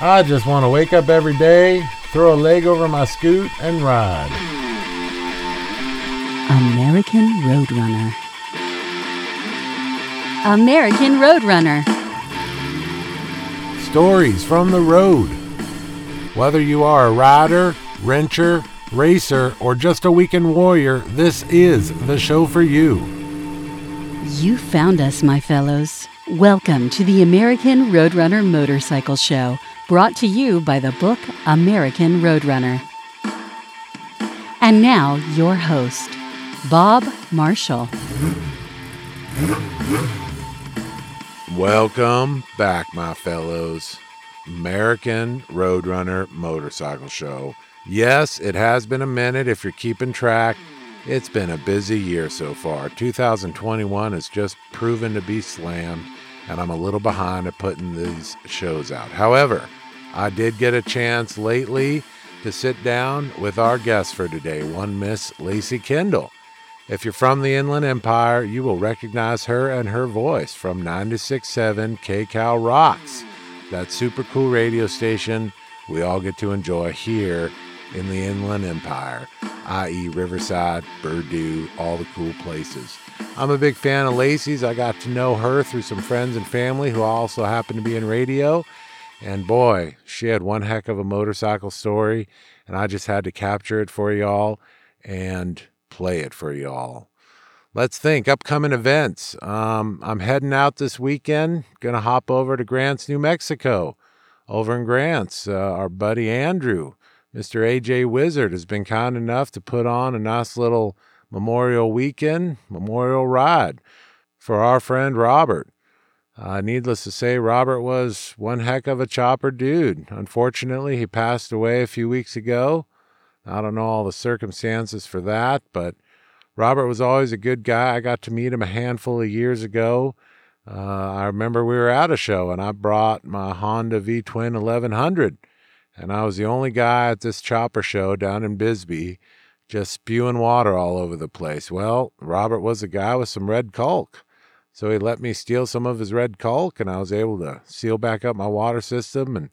I just want to wake up every day, throw a leg over my scoot, and ride. American Roadrunner. American Roadrunner. Stories from the road. Whether you are a rider, wrencher, racer, or just a weekend warrior, this is the show for you. You found us, my fellows. Welcome to the American Roadrunner Motorcycle Show, brought to you by the book American Roadrunner. And now, your host, Bob Marshall. Welcome back, my fellows. American Roadrunner Motorcycle Show. Yes, it has been a minute if you're keeping track. It's been a busy year so far. 2021 has just proven to be slammed, and I'm a little behind at putting these shows out. However, I did get a chance lately to sit down with our guest for today, one Miss Lacey Kendall. If you're from the Inland Empire, you will recognize her and her voice from 96.7 KCal Rocks, that super cool radio station we all get to enjoy here in the Inland Empire, i.e., Riverside, Purdue, all the cool places. I'm a big fan of Lacey's. I got to know her through some friends and family who also happen to be in radio. And boy, she had one heck of a motorcycle story, and I just had to capture it for y'all and play it for y'all. Let's think upcoming events. Um, I'm heading out this weekend. Gonna hop over to Grants, New Mexico. Over in Grants, uh, our buddy Andrew, Mr. AJ Wizard, has been kind enough to put on a nice little Memorial Weekend Memorial ride for our friend Robert. Uh, needless to say, Robert was one heck of a chopper dude. Unfortunately, he passed away a few weeks ago. I don't know all the circumstances for that, but Robert was always a good guy. I got to meet him a handful of years ago. Uh, I remember we were at a show and I brought my Honda V Twin 1100, and I was the only guy at this chopper show down in Bisbee just spewing water all over the place. Well, Robert was a guy with some red caulk. So he let me steal some of his red caulk, and I was able to seal back up my water system and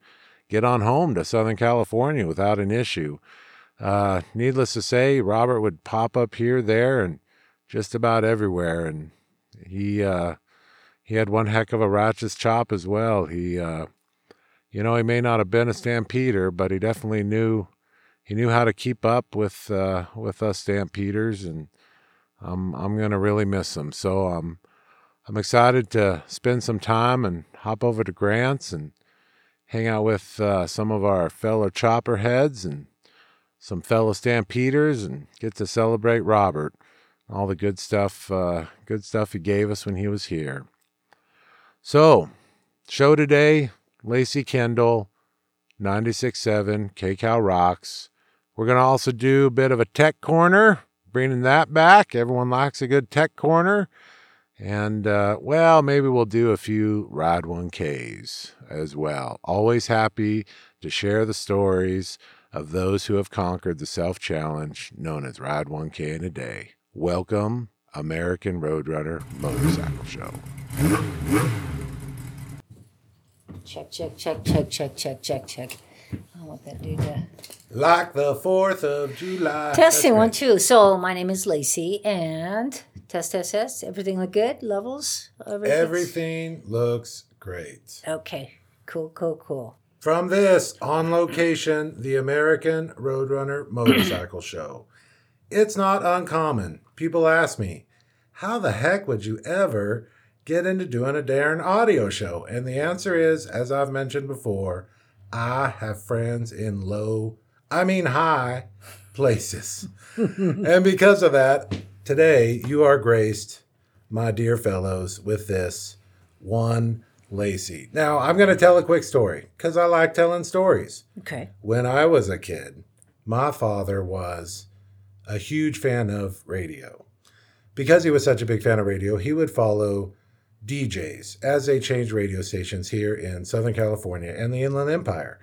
get on home to Southern California without an issue. Uh, needless to say, Robert would pop up here, there, and just about everywhere. And he uh, he had one heck of a ratchet chop as well. He, uh, you know, he may not have been a stampeder, but he definitely knew he knew how to keep up with uh, with us stampeders, and I'm I'm gonna really miss him. So um, I'm excited to spend some time and hop over to Grants and hang out with uh, some of our fellow chopper heads and some fellow stampeders and get to celebrate Robert, all the good stuff, uh, good stuff he gave us when he was here. So, show today, Lacey Kendall, 96.7 KCal Rocks. We're going to also do a bit of a tech corner, bringing that back. Everyone likes a good tech corner. And, uh, well, maybe we'll do a few Ride 1Ks as well. Always happy to share the stories of those who have conquered the self challenge known as Ride 1K in a Day. Welcome, American Roadrunner Motorcycle Show. Check, check, check, check, check, check, check, check. I want that dude to. Like the 4th of July. Testing one, two. So, my name is Lacey, and test, test, test. Everything look good? Levels? Everything looks great. Okay. Cool, cool, cool. From this, on location, the American Roadrunner Motorcycle Show. It's not uncommon. People ask me, how the heck would you ever get into doing a darn audio show? And the answer is, as I've mentioned before, I have friends in low, I mean high places. and because of that, today you are graced, my dear fellows, with this one Lacey. Now, I'm going to tell a quick story because I like telling stories. Okay. When I was a kid, my father was a huge fan of radio. Because he was such a big fan of radio, he would follow DJs as they changed radio stations here in Southern California and the Inland Empire.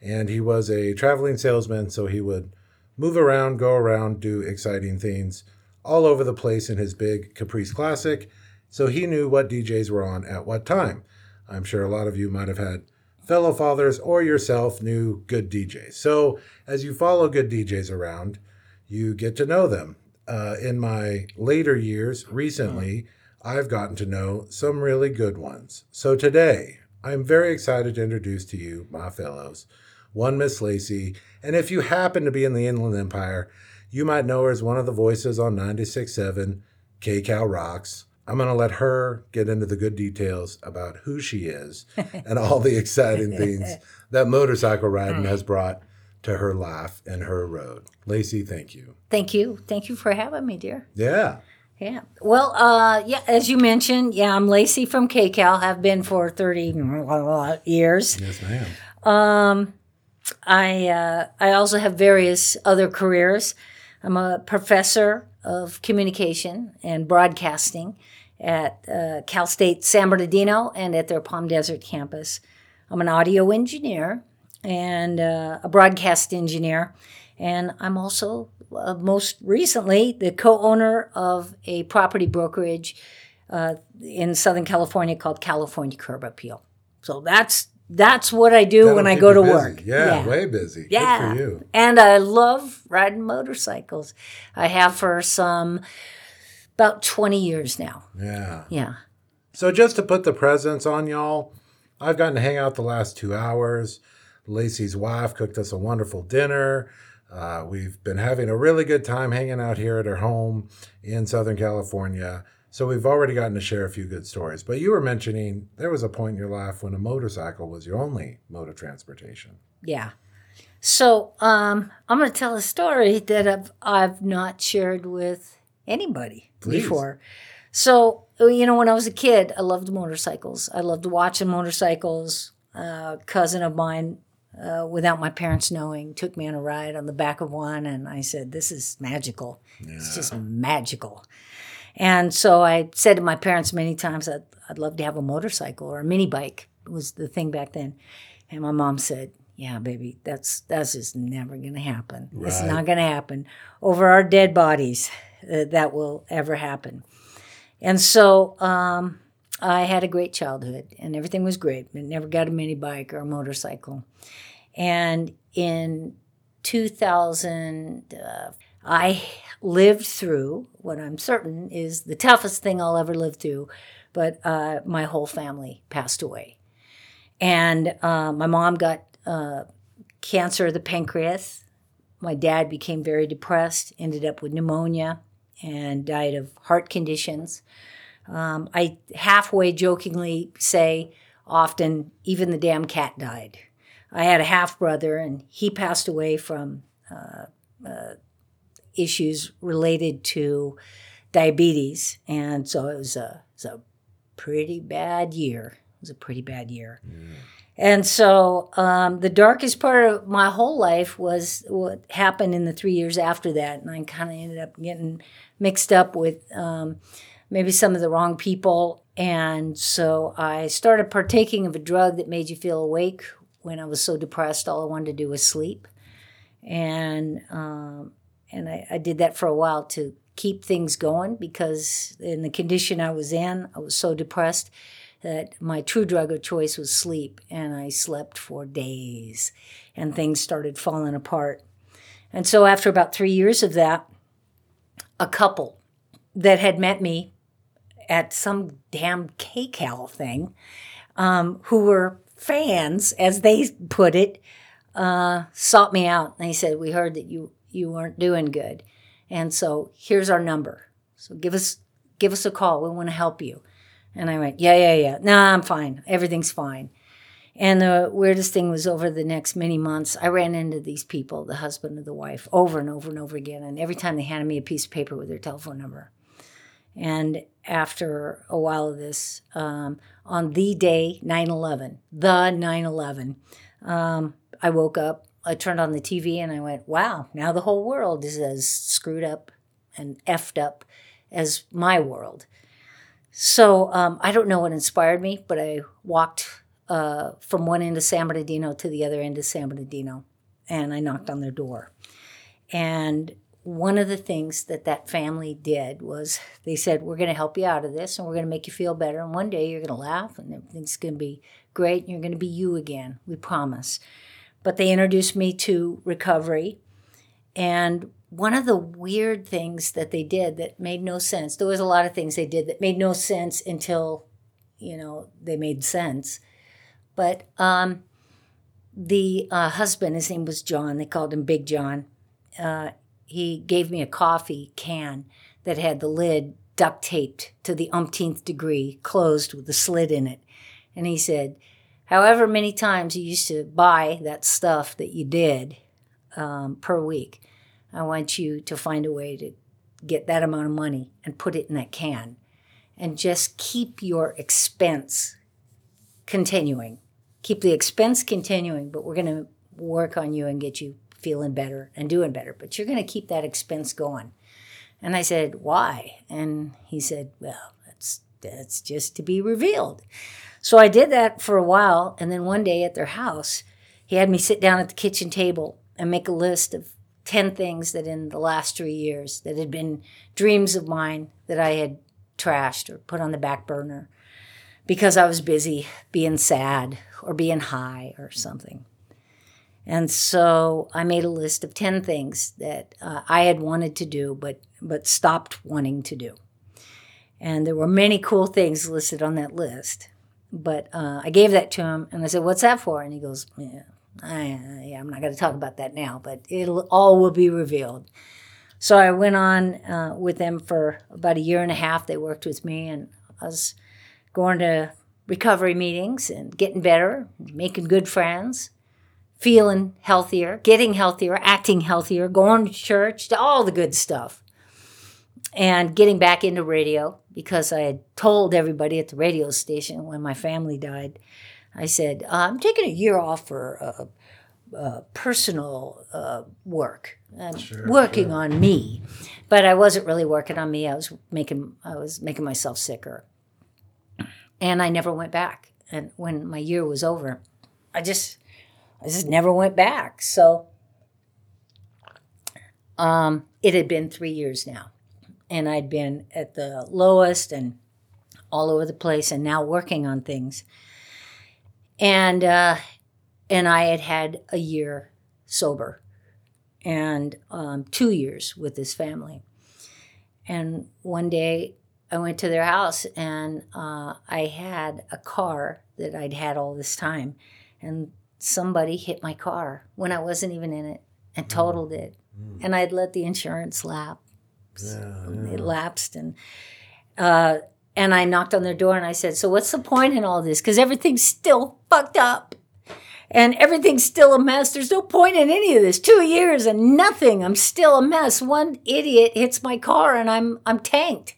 And he was a traveling salesman, so he would move around, go around, do exciting things all over the place in his big Caprice Classic. So he knew what DJs were on at what time. I'm sure a lot of you might have had fellow fathers, or yourself knew good DJs. So as you follow good DJs around, you get to know them. Uh, in my later years, recently, I've gotten to know some really good ones. So today, I'm very excited to introduce to you, my fellows, one Miss Lacey. And if you happen to be in the Inland Empire, you might know her as one of the voices on 96.7 KCal Rocks. I'm going to let her get into the good details about who she is and all the exciting things that motorcycle riding has brought to her life and her road. Lacey, thank you. Thank you. Thank you for having me, dear. Yeah. Yeah. Well, uh, yeah, as you mentioned, yeah, I'm Lacey from KCal, have been for 30 years. Yes, ma'am. Um, I, uh, I also have various other careers. I'm a professor of communication and broadcasting at uh, Cal State San Bernardino and at their Palm Desert campus. I'm an audio engineer and uh, a broadcast engineer, and I'm also uh, most recently the co-owner of a property brokerage uh, in Southern California called California Curb Appeal. So that's that's what I do That'll when I go to busy. work. Yeah, way busy. Yeah. Good for you. And I love riding motorcycles. I have for some about 20 years now. Yeah. Yeah. So just to put the presents on y'all, I've gotten to hang out the last two hours. Lacey's wife cooked us a wonderful dinner. Uh, we've been having a really good time hanging out here at her home in Southern California. So we've already gotten to share a few good stories. But you were mentioning there was a point in your life when a motorcycle was your only mode of transportation. Yeah. So um, I'm going to tell a story that I've, I've not shared with anybody Please. before. So, you know, when I was a kid, I loved motorcycles. I loved watching motorcycles. A cousin of mine, uh, without my parents knowing, took me on a ride on the back of one, and I said, This is magical. It's just magical. And so I said to my parents many times, I'd, I'd love to have a motorcycle or a mini bike was the thing back then. And my mom said, "Yeah, baby, that's that's just never going to happen. It's not going to happen over our dead bodies. Uh, that will ever happen." And so um, I had a great childhood, and everything was great. I never got a mini bike or a motorcycle. And in 2000, uh, I lived through what I'm certain is the toughest thing I'll ever live through, but uh, my whole family passed away. And uh, my mom got uh, cancer of the pancreas. My dad became very depressed, ended up with pneumonia, and died of heart conditions. Um, I halfway jokingly say often, even the damn cat died. I had a half brother, and he passed away from uh, uh, issues related to diabetes, and so it was a, it was a pretty bad year. It was a pretty bad year. And so um, the darkest part of my whole life was what happened in the three years after that. And I kind of ended up getting mixed up with um, maybe some of the wrong people. And so I started partaking of a drug that made you feel awake when I was so depressed. All I wanted to do was sleep. And, um, and I, I did that for a while to keep things going because in the condition I was in, I was so depressed that my true drug of choice was sleep, and I slept for days, and things started falling apart. And so, after about three years of that, a couple that had met me at some damn KCAL thing, um, who were fans, as they put it, uh, sought me out. And they said, "We heard that you you weren't doing good, and so here's our number. So give us give us a call. We want to help you." And I went, yeah, yeah, yeah. No, I'm fine. Everything's fine. And the weirdest thing was over the next many months, I ran into these people, the husband and the wife, over and over and over again. And every time they handed me a piece of paper with their telephone number. And after a while of this, um, on the day 9 11, the 9 11, um, I woke up, I turned on the TV, and I went, wow, now the whole world is as screwed up and effed up as my world. So um, I don't know what inspired me, but I walked uh, from one end of San Bernardino to the other end of San Bernardino, and I knocked on their door. And one of the things that that family did was they said, We're going to help you out of this and we're going to make you feel better. And one day you're going to laugh and everything's going to be great and you're going to be you again. We promise. But they introduced me to recovery. And one of the weird things that they did that made no sense, there was a lot of things they did that made no sense until, you know, they made sense. But um, the uh, husband, his name was John, they called him Big John. Uh, he gave me a coffee can that had the lid duct taped to the umpteenth degree, closed with a slit in it. And he said, however many times you used to buy that stuff that you did um, per week, I want you to find a way to get that amount of money and put it in that can and just keep your expense continuing. Keep the expense continuing, but we're going to work on you and get you feeling better and doing better. But you're going to keep that expense going. And I said, why? And he said, well, that's, that's just to be revealed. So I did that for a while. And then one day at their house, he had me sit down at the kitchen table and make a list of 10 things that in the last three years that had been dreams of mine that I had trashed or put on the back burner because I was busy being sad or being high or something. And so I made a list of 10 things that uh, I had wanted to do but but stopped wanting to do. And there were many cool things listed on that list. But uh, I gave that to him and I said, What's that for? And he goes, Yeah, I, yeah I'm not going to talk about that now, but it'll all will be revealed. So I went on uh, with them for about a year and a half. They worked with me, and I was going to recovery meetings and getting better, making good friends, feeling healthier, getting healthier, acting healthier, going to church, all the good stuff and getting back into radio because I had told everybody at the radio station when my family died, I said, I'm taking a year off for uh, uh, personal uh, work. I'm sure, working sure. on me, but I wasn't really working on me. I was making I was making myself sicker, and I never went back. And when my year was over, I just I just never went back. So um, it had been three years now and I'd been at the lowest and all over the place, and now working on things. And uh, and I had had a year sober, and um, two years with this family. And one day I went to their house, and uh, I had a car that I'd had all this time, and somebody hit my car when I wasn't even in it and mm. totaled it. Mm. And I'd let the insurance lapse. yeah, yeah. It lapsed, and uh, and I knocked on their door and I said, "So what's the point in all this? Because everything's still fucked up." And everything's still a mess. There's no point in any of this. Two years and nothing. I'm still a mess. One idiot hits my car and I'm I'm tanked.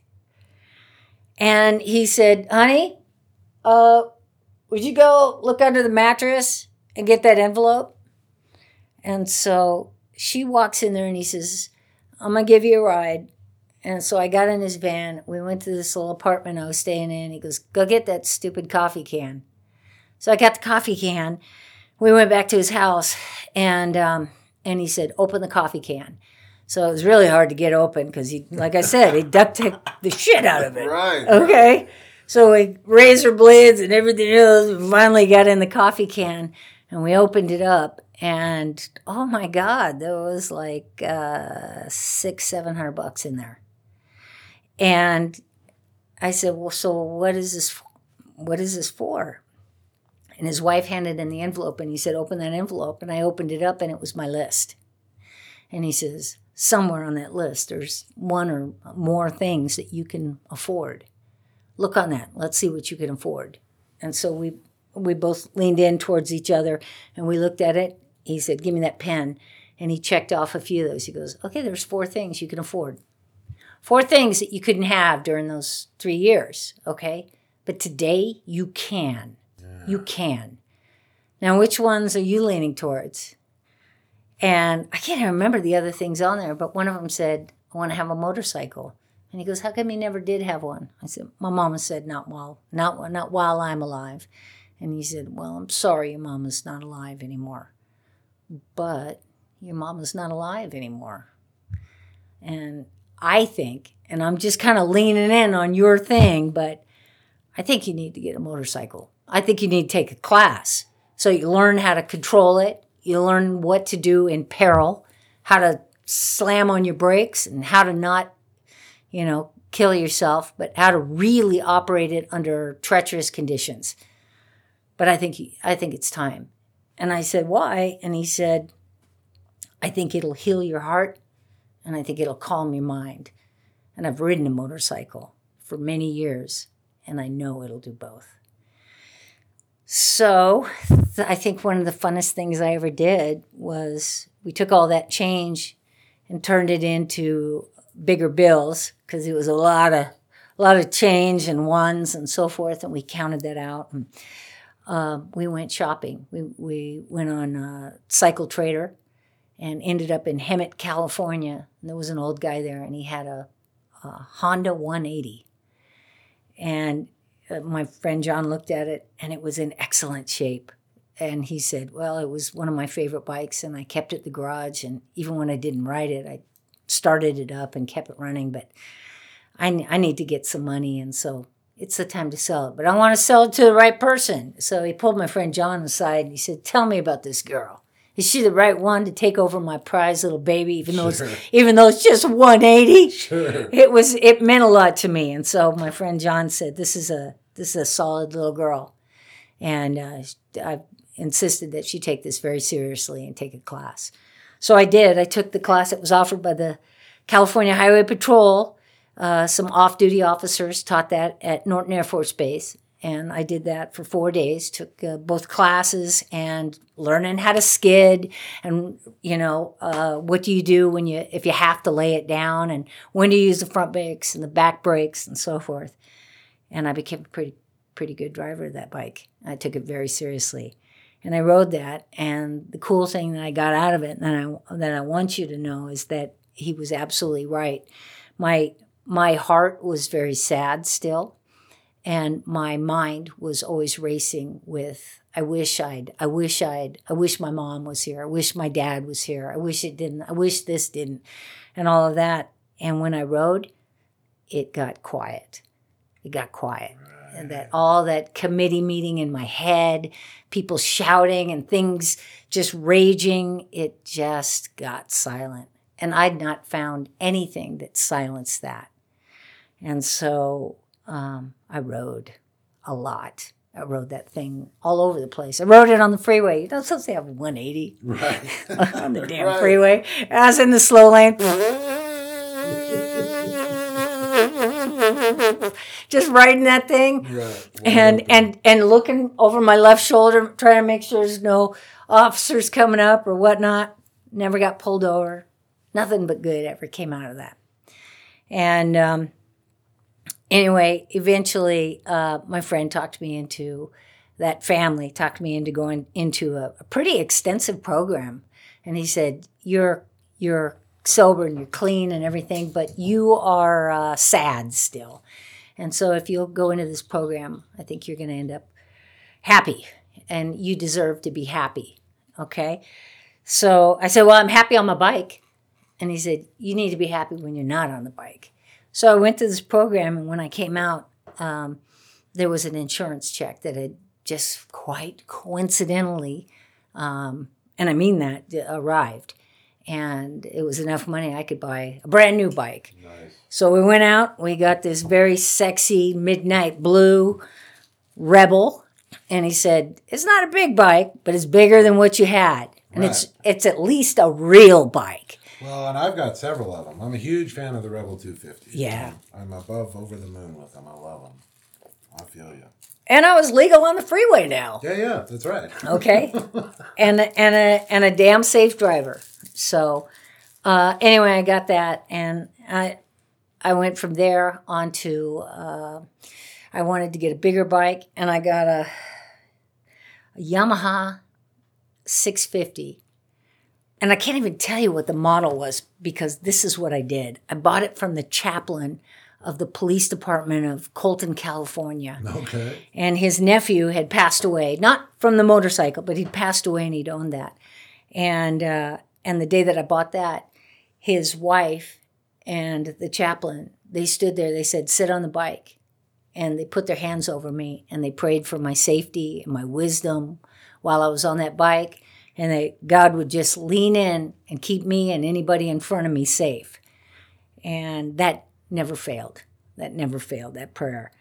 And he said, "Honey, uh, would you go look under the mattress and get that envelope?" And so she walks in there and he says, I'm gonna give you a ride. And so I got in his van. We went to this little apartment I was staying in. He goes, Go get that stupid coffee can. So I got the coffee can. We went back to his house and um, and he said, Open the coffee can. So it was really hard to get open because he, like I said, he duct taped the shit out of it. Right. Okay. So we razor blades and everything else. Finally got in the coffee can and we opened it up and oh my god there was like uh, six seven hundred bucks in there. And i said well so what is this for? what is this for? And his wife handed in the envelope and he said open that envelope. And i opened it up and it was my list. And he says somewhere on that list there's one or more things that you can afford. Look on that. Let's see what you can afford. And so we we both leaned in towards each other and we looked at it he said, Give me that pen. And he checked off a few of those. He goes, Okay, there's four things you can afford. Four things that you couldn't have during those three years, okay? But today you can. Yeah. You can. Now, which ones are you leaning towards? And I can't remember the other things on there, but one of them said, I want to have a motorcycle. And he goes, How come you never did have one? I said, My mama said, Not while, not, not while I'm alive. And he said, Well, I'm sorry your mama's not alive anymore but your mama's not alive anymore. And I think, and I'm just kind of leaning in on your thing, but I think you need to get a motorcycle. I think you need to take a class so you learn how to control it, you learn what to do in peril, how to slam on your brakes, and how to not, you know, kill yourself, but how to really operate it under treacherous conditions. But I think I think it's time. And I said, "Why?" And he said, "I think it'll heal your heart, and I think it'll calm your mind." And I've ridden a motorcycle for many years, and I know it'll do both. So, th- I think one of the funnest things I ever did was we took all that change and turned it into bigger bills because it was a lot of a lot of change and ones and so forth, and we counted that out. And uh, we went shopping. We we went on uh, Cycle Trader and ended up in Hemet, California. And there was an old guy there, and he had a, a Honda 180. And uh, my friend John looked at it, and it was in excellent shape. And he said, "Well, it was one of my favorite bikes, and I kept it the garage. And even when I didn't ride it, I started it up and kept it running. But I, I need to get some money, and so it's the time to sell it. But I want to sell it to the right person. So he pulled my friend John aside and he said, "Tell me about this girl. Is she the right one to take over my prize little baby? Even though Sure. it's even though it's just 180." Sure. It was it meant a lot to me, and so my friend John said, "This is a this is a solid little girl," and uh, I insisted that she take this very seriously and take a class. So I did. I took the class. that was offered by the California Highway Patrol. Uh, some off-duty officers taught that at Norton Air Force Base, and I did that for four days. Took uh, both classes and learning how to skid, and you know uh, what do you do when you if you have to lay it down, and when do you use the front brakes and the back brakes and so forth. And I became a pretty pretty good driver of that bike. I took it very seriously and I rode that. And the cool thing that I got out of it, and that I that I want you to know, is that he was absolutely right. My my heart was very sad still, and my mind was always racing with. I wish I'd. I wish I'd. I wish my mom was here. I wish my dad was here. I wish it didn't. I wish this didn't, and all of that. And when I rode, it got quiet. It got quiet. And that all that committee meeting in my head, people shouting and things just raging, it just got silent. And I'd not found anything that silenced that. And so um, I rode a lot. I rode that thing all over the place. I rode it on the freeway. You don't supposed to have 180 Right. on the damn Right. freeway. I was in the slow lane. Just riding that thing Right. and and and looking over my left shoulder, trying to make sure there's no officers coming up or whatnot. Never got pulled over. Nothing but good ever came out of that. And um, anyway, eventually, uh, my friend talked me into that family talked me into going into a, a pretty extensive program, and he said, "You're you're sober and you're clean and everything, but you are uh, sad still." And so, if you'll go into this program, I think you're going to end up happy, and you deserve to be happy. Okay. So I said, Well, I'm happy on my bike. And he said, You need to be happy when you're not on the bike. So I went to this program, and when I came out, um, there was an insurance check that had just quite coincidentally, um, and I mean that, arrived. And it was enough money I could buy a brand new bike. Nice. So we went out, we got this very sexy midnight blue rebel, and he said, It's not a big bike, but it's bigger than what you had. And it's it's at least a real bike. Well, and I've got several of them. I'm a huge fan of the Rebel 250. Yeah. I'm above over the moon with them. I love them. I feel you. And I was legal on the freeway now. Yeah, yeah, that's right. Okay. and a, and a and a damn safe driver. So uh, anyway, I got that and I I went from there on to uh, I wanted to get a bigger bike and I got a, a Yamaha 650 and I can't even tell you what the model was because this is what I did. I bought it from the chaplain of the police department of Colton, California. Okay. And his nephew had passed away, not from the motorcycle, but he'd passed away and he'd owned that. And uh, and the day that I bought that, his wife and the chaplain, they stood there, they said, sit on the bike. And they put their hands over me and they prayed for my safety and my wisdom while I was on that bike. And that God would just lean in and keep me and anybody in front of me safe. And that never failed. That never failed, that prayer.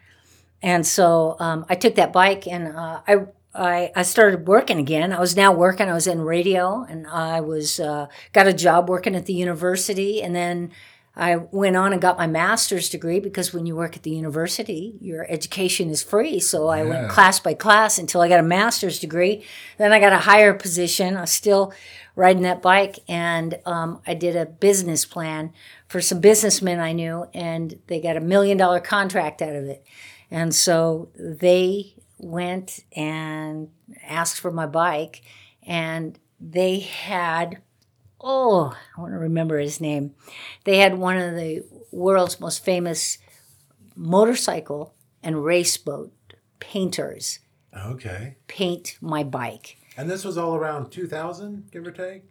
And so um, I took that bike and uh, I I, I started working again. I was now working. I was in radio, and I was uh, got a job working at the university, and then I went on and got my master's degree because when you work at the university, your education is free. So I Yeah. went class by class until I got a master's degree. Then I got a higher position. I was still riding that bike, and um, I did a business plan for some businessmen I knew, and they got a million dollar contract out of it. And so they went and asked for my bike, and they had, oh, I want to remember his name. They had one of the world's most famous motorcycle and race boat painters Okay. paint my bike. And this was all around 2000, give or take?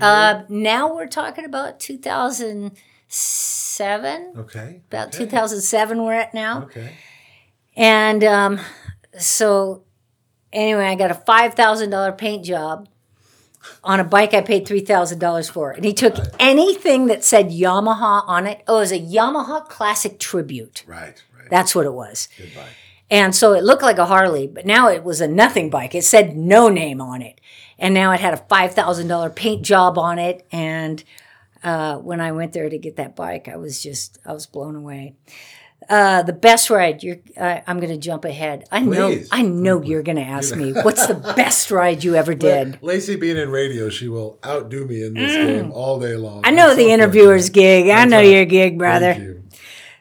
Uh, now we're talking about 2007, okay. about okay. 2007 we're at now. Okay. And um, so, anyway, I got a five thousand dollar paint job on a bike I paid three thousand dollars for, and he took anything that said Yamaha on it. Oh, it was a Yamaha Classic Tribute. Right, right. That's what it was. Goodbye. And so it looked like a Harley, but now it was a nothing bike. It said no name on it, and now it had a five thousand dollar paint job on it. And uh, when I went there to get that bike, I was just I was blown away. Uh, the best ride. You're. Uh, I'm going to jump ahead. I know. I know you're going to ask me what's the best ride you ever did. Lacey being in radio, she will outdo me in this game all day long. Mm. I know That's the interviewer's gig. I know right. your gig, brother. Thank you.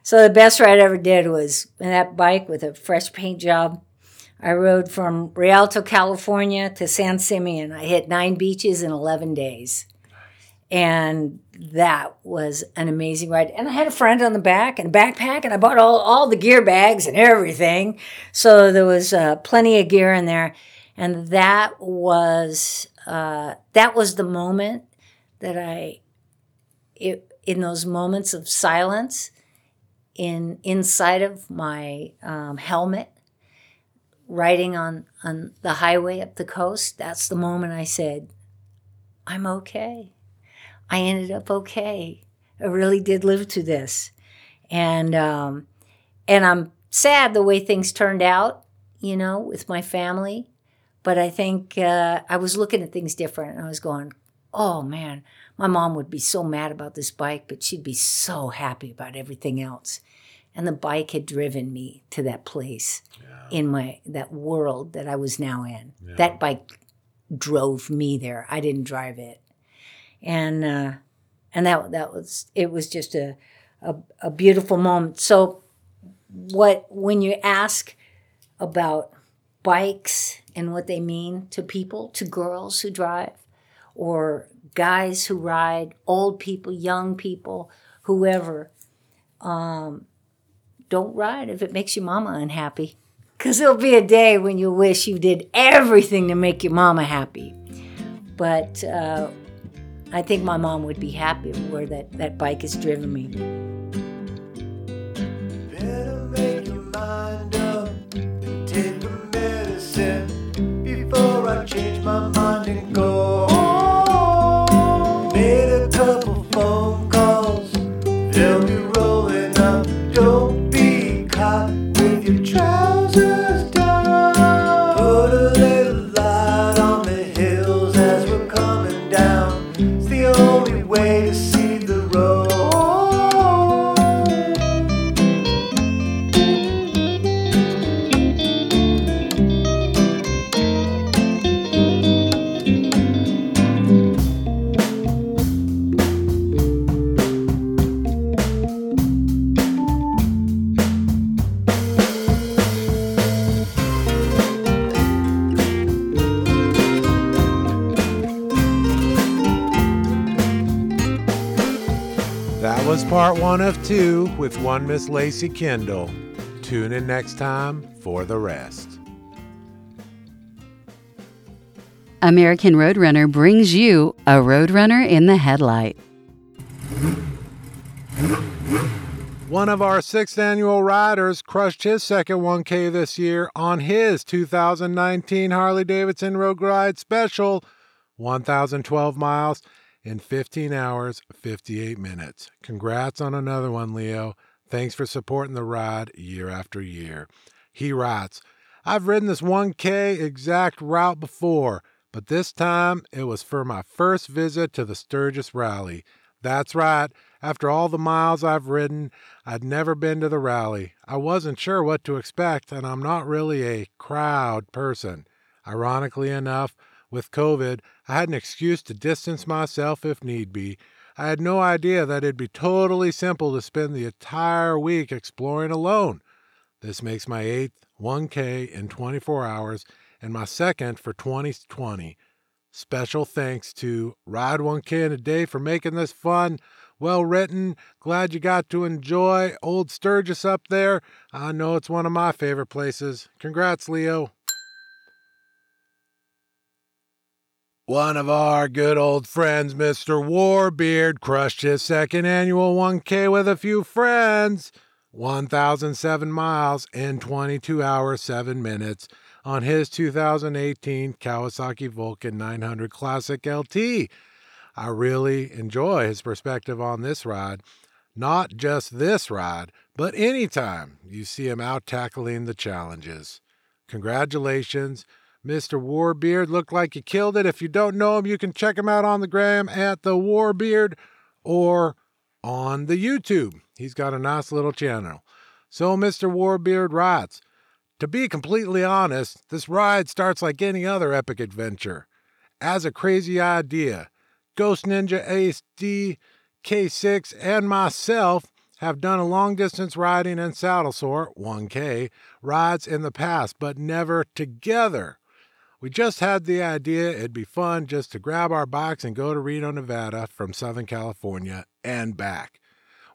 So the best ride I ever did was in that bike with a fresh paint job. I rode from Rialto, California to San Simeon. I hit nine beaches in 11 days. And that was an amazing ride. And I had a friend on the back and a backpack, and I bought all, all the gear bags and everything. So there was uh, plenty of gear in there. And that was uh, that was the moment that I, it, in those moments of silence, in inside of my um, helmet riding on on the highway up the coast that's the moment i said i'm okay i ended up okay. I really did live to this. And um, and i'm sad the way things turned out you know with my family. But i think uh, i was looking at things different. And i was going oh man my mom would be so mad about this bike but she'd be so happy about everything else. And the bike had driven me to that place in my that world that I was now in. That bike drove me there. I didn't drive it, and uh, and that that was it was just a, a a beautiful moment. So, what when you ask about bikes and what they mean to people, to girls who drive, or guys who ride, old people, young people, whoever Um, don't ride if it makes your mama unhappy. Because there'll be a day when you wish you did everything to make your mama happy. But uh, I think my mom would be happy where that, that bike has driven me. Change my mind and go. Part one of two with one Miss Lacey Kendall. Tune in next time for the rest. American Roadrunner brings you a Roadrunner in the Headlight. One of our sixth annual riders crushed his second 1K this year on his 2019 Harley Davidson Road Glide Special, 1,012 miles in 15 hours, 58 minutes. Congrats on another one, Leo. Thanks for supporting the ride year after year. He writes, I've ridden this 1K exact route before, but this time it was for my first visit to the Sturgis Rally. That's right. After all the miles I've ridden, I'd never been to the rally. I wasn't sure what to expect, and I'm not really a crowd person. Ironically enough, with COVID, I had an excuse to distance myself if need be. I had no idea that it'd be totally simple to spend the entire week exploring alone. This makes my eighth 1K in 24 hours and my second for 2020. Special thanks to Ride 1K in a Day for making this fun. Well written. Glad you got to enjoy Old Sturgis up there. I know it's one of my favorite places. Congrats, Leo. One of our good old friends, Mr. Warbeard, crushed his second annual 1K with a few friends. 1,007 miles in 22 hours, 7 minutes on his 2018 Kawasaki Vulcan 900 Classic LT. I really enjoy his perspective on this ride. Not just this ride, but anytime you see him out tackling the challenges. Congratulations. Mr. Warbeard looked like you killed it. If you don't know him, you can check him out on the gram at the Warbeard or on the YouTube. He's got a nice little channel. So Mr. Warbeard writes, to be completely honest, this ride starts like any other epic adventure. As a crazy idea, Ghost Ninja ASD, K6, and myself have done a long distance riding and saddle sore, 1K, rides in the past, but never together. We just had the idea it'd be fun just to grab our box and go to Reno, Nevada from Southern California and back.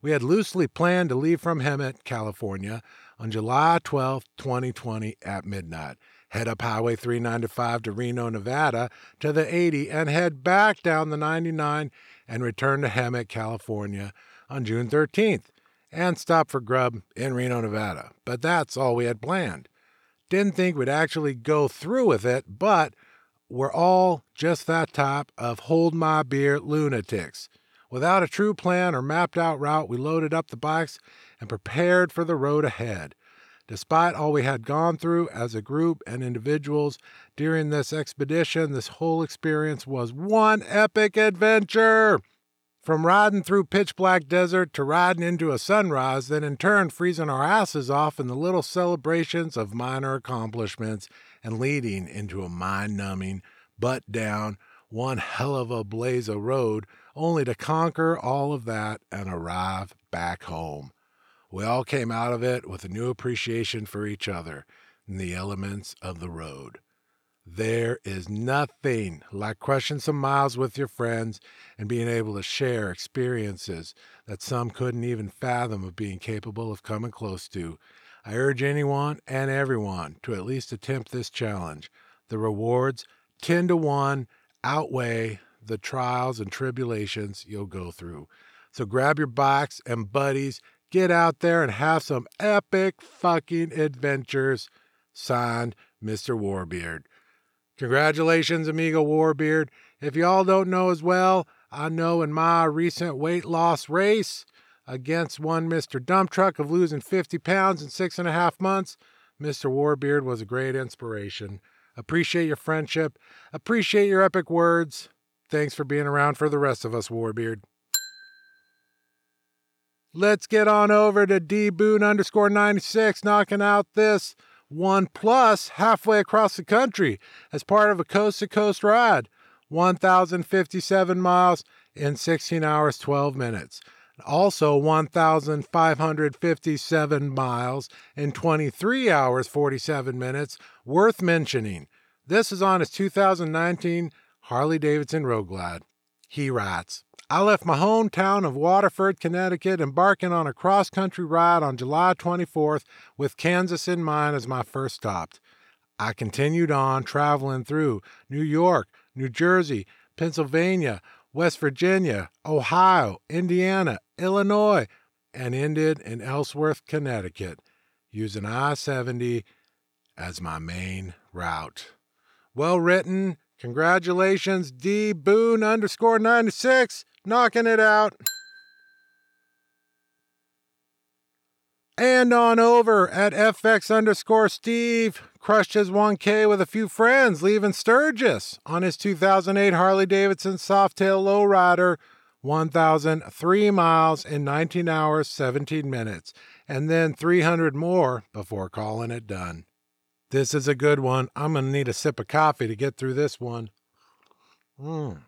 We had loosely planned to leave from Hemet, California on July 12, 2020 at midnight, head up Highway 395 to Reno, Nevada to the 80 and head back down the 99 and return to Hemet, California on June 13th and stop for grub in Reno, Nevada. But that's all we had planned. Didn't think we'd actually go through with it, but we're all just that type of hold my beer lunatics. Without a true plan or mapped out route, we loaded up the bikes and prepared for the road ahead. Despite all we had gone through as a group and individuals during this expedition, this whole experience was one epic adventure. From riding through pitch black desert to riding into a sunrise, then in turn freezing our asses off in the little celebrations of minor accomplishments and leading into a mind numbing, butt down, one hell of a blaze of road, only to conquer all of that and arrive back home. We all came out of it with a new appreciation for each other and the elements of the road. There is nothing like crushing some miles with your friends and being able to share experiences that some couldn't even fathom of being capable of coming close to. I urge anyone and everyone to at least attempt this challenge. The rewards, 10 to 1, outweigh the trials and tribulations you'll go through. So grab your bikes and buddies, get out there and have some epic fucking adventures. Signed, Mr. Warbeard. Congratulations, amigo Warbeard. If y'all don't know as well, I know in my recent weight loss race against one Mr. Dump Truck of losing 50 pounds in six and a half months, Mr. Warbeard was a great inspiration. Appreciate your friendship. Appreciate your epic words. Thanks for being around for the rest of us, Warbeard. Let's get on over to D Boone underscore 96, knocking out this one plus halfway across the country as part of a coast to coast ride. 1,057 miles in 16 hours, 12 minutes. Also, 1,557 miles in 23 hours, 47 minutes. Worth mentioning. This is on his 2019 Harley Davidson Road Glide. He writes, I left my hometown of Waterford, Connecticut, embarking on a cross country ride on July 24th with Kansas in mind as my first stop. I continued on traveling through New York, New Jersey, Pennsylvania, West Virginia, Ohio, Indiana, Illinois, and ended in Ellsworth, Connecticut, using I 70 as my main route. Well written. Congratulations, D Boone underscore 96, knocking it out. And on over at FX underscore Steve, crushed his 1K with a few friends, leaving Sturgis on his 2008 Harley Davidson Softail Lowrider, 1,003 miles in 19 hours, 17 minutes, and then 300 more before calling it done. This is a good one. I'm going to need a sip of coffee to get through this one. Mm.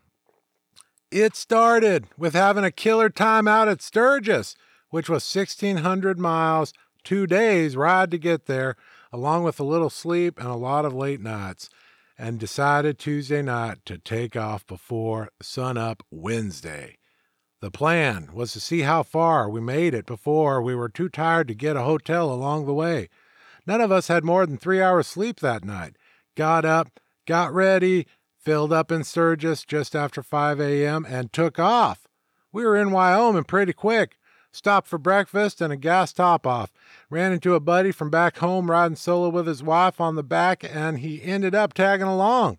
It started with having a killer time out at Sturgis which was 1,600 miles, two days ride to get there, along with a little sleep and a lot of late nights, and decided Tuesday night to take off before sunup Wednesday. The plan was to see how far we made it before we were too tired to get a hotel along the way. None of us had more than three hours sleep that night. Got up, got ready, filled up in Sturgis just after 5 a.m., and took off. We were in Wyoming pretty quick. Stopped for breakfast and a gas top off. Ran into a buddy from back home riding solo with his wife on the back, and he ended up tagging along.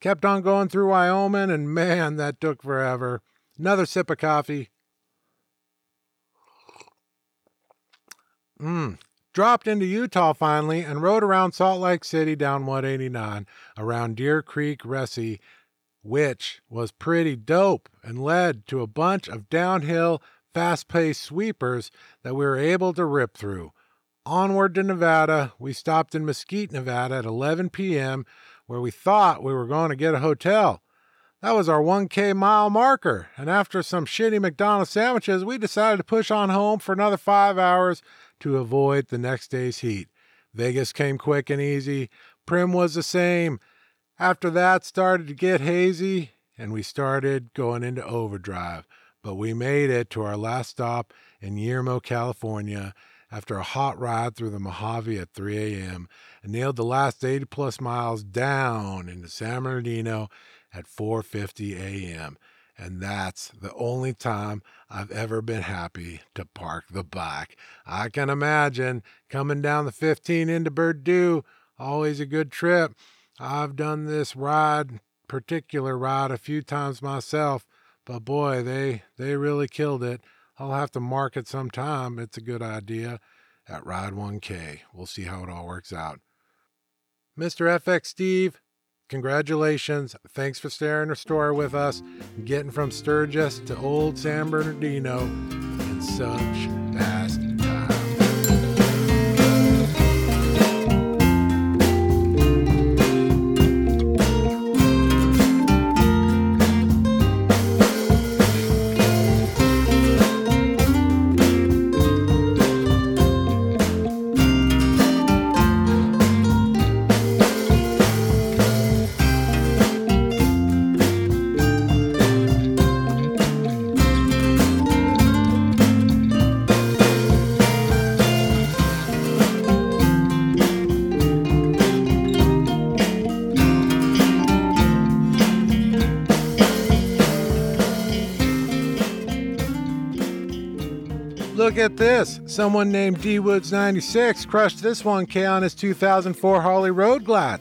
Kept on going through Wyoming, and man, that took forever. Another sip of coffee. Mmm. Dropped into Utah finally and rode around Salt Lake City down 189 around Deer Creek, Resi, which was pretty dope and led to a bunch of downhill fast paced sweepers that we were able to rip through. Onward to Nevada, we stopped in Mesquite, Nevada at 11 p.m., where we thought we were going to get a hotel. That was our 1K mile marker, and after some shitty McDonald's sandwiches, we decided to push on home for another five hours to avoid the next day's heat. Vegas came quick and easy. Primm was the same. After that, started to get hazy, and we started going into overdrive but we made it to our last stop in Yermo, California after a hot ride through the Mojave at 3 a.m. and nailed the last 80 plus miles down into San Bernardino at 4:50 a.m. And that's the only time I've ever been happy to park the bike. I can imagine coming down the 15 into Berdoo, always a good trip. I've done this ride, particular ride, a few times myself but boy, they they really killed it. I'll have to mark it sometime. It's a good idea at Ride 1K. We'll see how it all works out. Mr. FX Steve, congratulations. Thanks for sharing your story with us, getting from Sturgis to Old San Bernardino and such Someone named D Woods 96 crushed this 1K on his 2004 Harley Road Glide.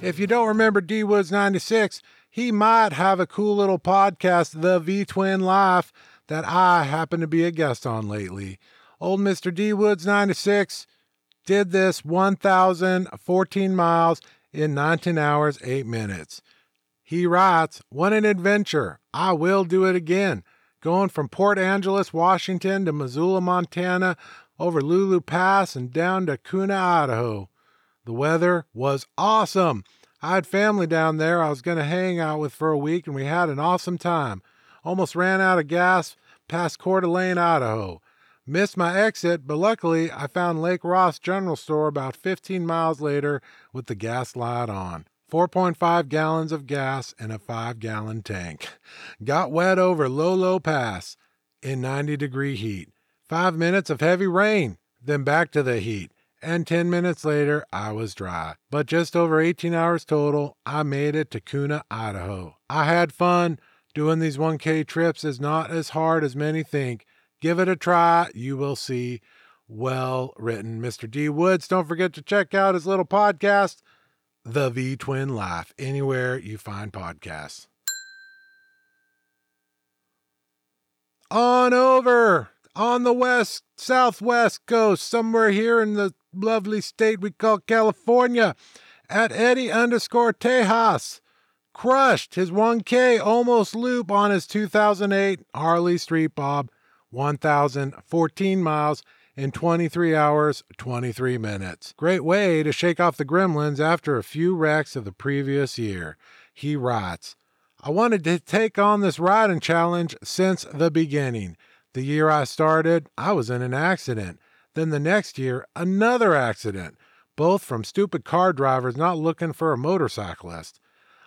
If you don't remember D Woods 96, he might have a cool little podcast, The V Twin Life, that I happen to be a guest on lately. Old Mr. D Woods 96 did this 1,014 miles in 19 hours, 8 minutes. He writes, What an adventure! I will do it again going from Port Angeles, Washington to Missoula, Montana, over Lolo Pass and down to Kuna, Idaho. The weather was awesome. I had family down there I was going to hang out with for a week, and we had an awesome time. Almost ran out of gas past Coeur d'Alene, Idaho. Missed my exit, but luckily I found Lake Ross General Store about 15 miles later with the gas light on. 4.5 gallons of gas in a 5 gallon tank. Got wet over Lolo Pass in 90 degree heat. Five minutes of heavy rain, then back to the heat. And 10 minutes later, I was dry. But just over 18 hours total, I made it to Kuna, Idaho. I had fun. Doing these 1K trips is not as hard as many think. Give it a try. You will see. Well written. Mr. D Woods, don't forget to check out his little podcast, The V Twin Life, anywhere you find podcasts. On over on the west, southwest coast, somewhere here in the lovely state we call California, at Eddie underscore Tejas. Crushed his 1K almost loop on his 2008 Harley Street Bob, 1,014 miles in 23 hours, 23 minutes. Great way to shake off the gremlins after a few wrecks of the previous year. He writes, I wanted to take on this riding challenge since the beginning. The year I started, I was in an accident. Then the next year, another accident, both from stupid car drivers not looking for a motorcyclist.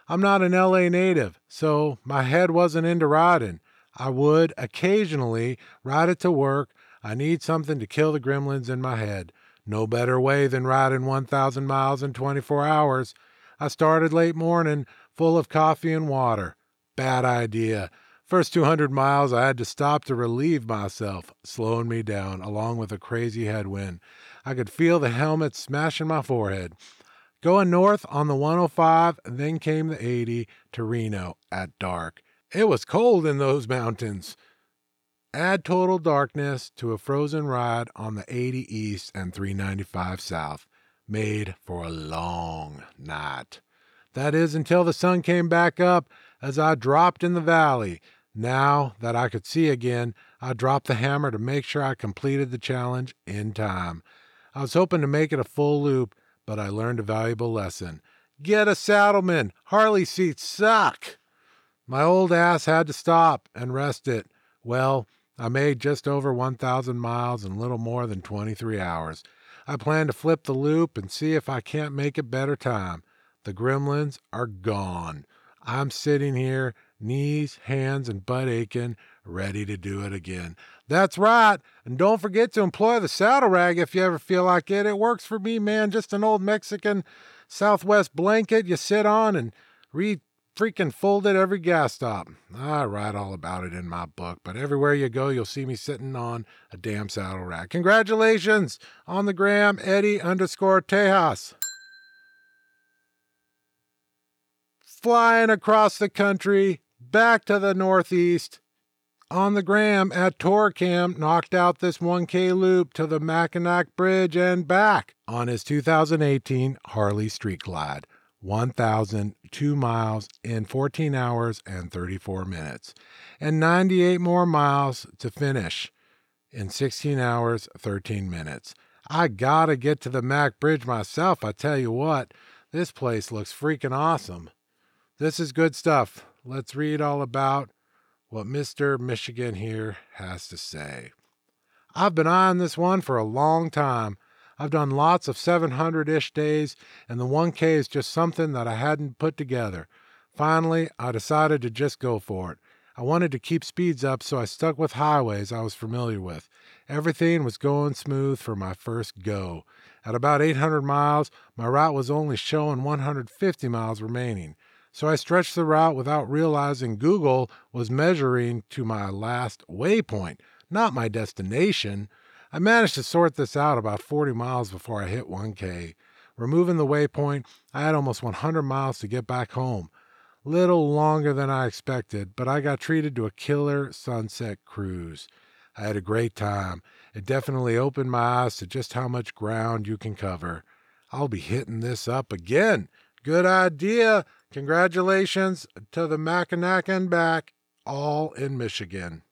I'm not an LA native, so my head wasn't into riding. I would occasionally ride it to work. I need something to kill the gremlins in my head. No better way than riding 1,000 miles in 24 hours. I started late morning, full of coffee and water. Bad idea. First 200 miles, I had to stop to relieve myself, slowing me down, along with a crazy headwind. I could feel the helmet smashing my forehead. Going north on the 105, then came the 80 to Reno at dark. It was cold in those mountains. Add total darkness to a frozen ride on the 80 East and 395 South. Made for a long night. That is until the sun came back up as I dropped in the valley. Now that I could see again, I dropped the hammer to make sure I completed the challenge in time. I was hoping to make it a full loop, but I learned a valuable lesson. Get a saddleman. Harley seats suck. My old ass had to stop and rest it. Well, I made just over 1,000 miles in little more than 23 hours. I plan to flip the loop and see if I can't make it better time. The gremlins are gone. I'm sitting here, knees, hands, and butt aching, ready to do it again. That's right. And don't forget to employ the saddle rag if you ever feel like it. It works for me, man. Just an old Mexican Southwest blanket you sit on and re freaking fold it every gas stop. I write all about it in my book, but everywhere you go, you'll see me sitting on a damn saddle rag. Congratulations on the gram, Eddie underscore Tejas. Flying across the country, back to the Northeast. On the gram at Torcam, knocked out this 1K loop to the Mackinac Bridge and back on his 2018 Harley Street Glide. 1,002 miles in 14 hours and 34 minutes, and 98 more miles to finish in 16 hours, 13 minutes. I gotta get to the Mac Bridge myself. I tell you what, this place looks freaking awesome. This is good stuff. Let's read all about what Mr. Michigan here has to say. I've been eyeing this one for a long time. I've done lots of 700 ish days, and the 1K is just something that I hadn't put together. Finally, I decided to just go for it. I wanted to keep speeds up, so I stuck with highways I was familiar with. Everything was going smooth for my first go. At about 800 miles, my route was only showing 150 miles remaining. So I stretched the route without realizing Google was measuring to my last waypoint, not my destination. I managed to sort this out about 40 miles before I hit 1K. Removing the waypoint, I had almost 100 miles to get back home. Little longer than I expected, but I got treated to a killer sunset cruise. I had a great time. It definitely opened my eyes to just how much ground you can cover. I'll be hitting this up again. Good idea. Congratulations to the Mackinac and back, all in Michigan.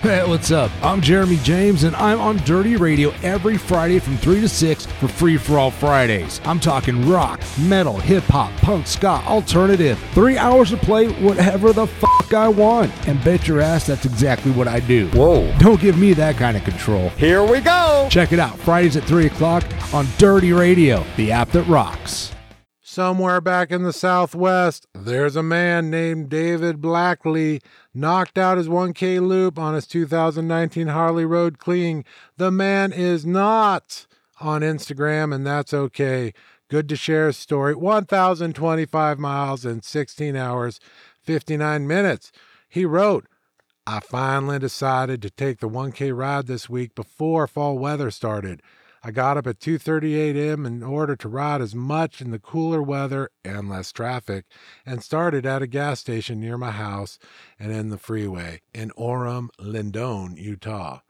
Hey, what's up? I'm Jeremy James, and I'm on Dirty Radio every Friday from 3 to 6 for Free for All Fridays. I'm talking rock, metal, hip hop, punk, ska, alternative. Three hours to play whatever the fuck I want. And bet your ass that's exactly what I do. Whoa. Don't give me that kind of control. Here we go. Check it out Fridays at 3 o'clock on Dirty Radio, the app that rocks. Somewhere back in the Southwest, there's a man named David Blackley knocked out his 1K loop on his 2019 Harley Road Clean. The man is not on Instagram, and that's okay. Good to share his story. 1,025 miles in 16 hours, 59 minutes. He wrote, I finally decided to take the 1K ride this week before fall weather started. I got up at 2:30 a.m. in order to ride as much in the cooler weather and less traffic and started at a gas station near my house and in the freeway in Orem, Lindon, Utah.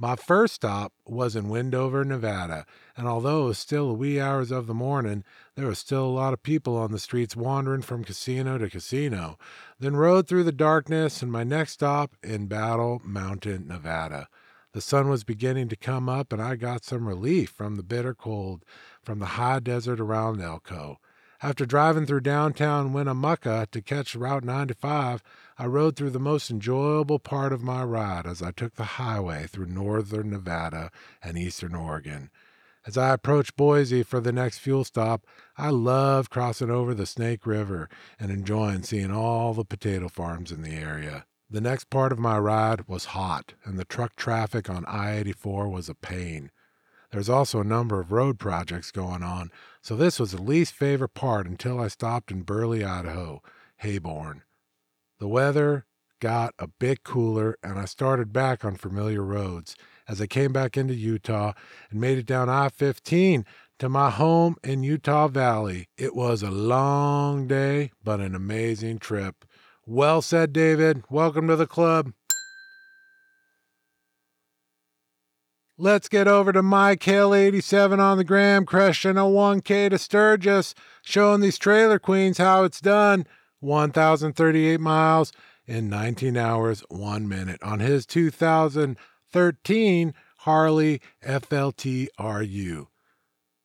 My first stop was in Wendover, Nevada, and although it was still the wee hours of the morning, there was still a lot of people on the streets wandering from casino to casino. Then rode through the darkness and my next stop in Battle Mountain, Nevada. The sun was beginning to come up, and I got some relief from the bitter cold from the high desert around Elko. After driving through downtown Winnemucca to catch Route 95, I rode through the most enjoyable part of my ride as I took the highway through northern Nevada and eastern Oregon. As I approached Boise for the next fuel stop, I loved crossing over the Snake River and enjoying seeing all the potato farms in the area. The next part of my ride was hot, and the truck traffic on I 84 was a pain. There's also a number of road projects going on, so this was the least favorite part until I stopped in Burley, Idaho, Heyburn. The weather got a bit cooler, and I started back on familiar roads as I came back into Utah and made it down I 15 to my home in Utah Valley. It was a long day, but an amazing trip. Well said, David. Welcome to the club. Let's get over to MyKale87 on the gram, crushing a 1K to Sturgis, showing these trailer queens how it's done. 1,038 miles in 19 hours, 1 minute on his 2013 Harley FLTRU.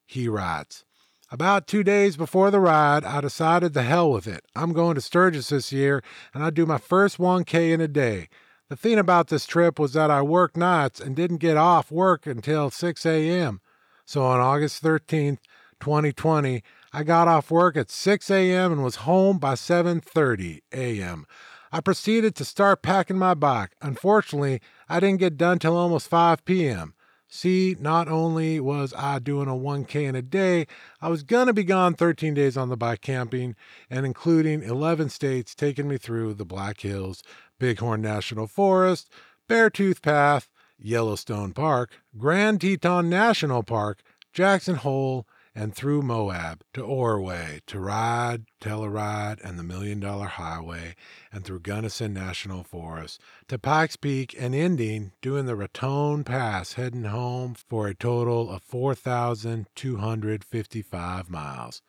He writes, about two days before the ride, I decided the hell with it. I'm going to Sturgis this year, and I do my first 1K in a day. The thing about this trip was that I worked nights and didn't get off work until 6 a.m. So on August 13th, 2020, I got off work at 6 a.m. and was home by 7:30 a.m. I proceeded to start packing my bike. Unfortunately, I didn't get done till almost 5 p.m. See, not only was I doing a 1K in a day, I was going to be gone 13 days on the bike camping and including 11 states taking me through the Black Hills, Bighorn National Forest, Beartooth Pass, Yellowstone Park, Grand Teton National Park, Jackson Hole, and through Moab to Ouray to ride, Telluride, and the Million Dollar Highway, and through Gunnison National Forest to Pikes Peak and ending doing the Raton Pass, heading home for a total of 4,255 miles.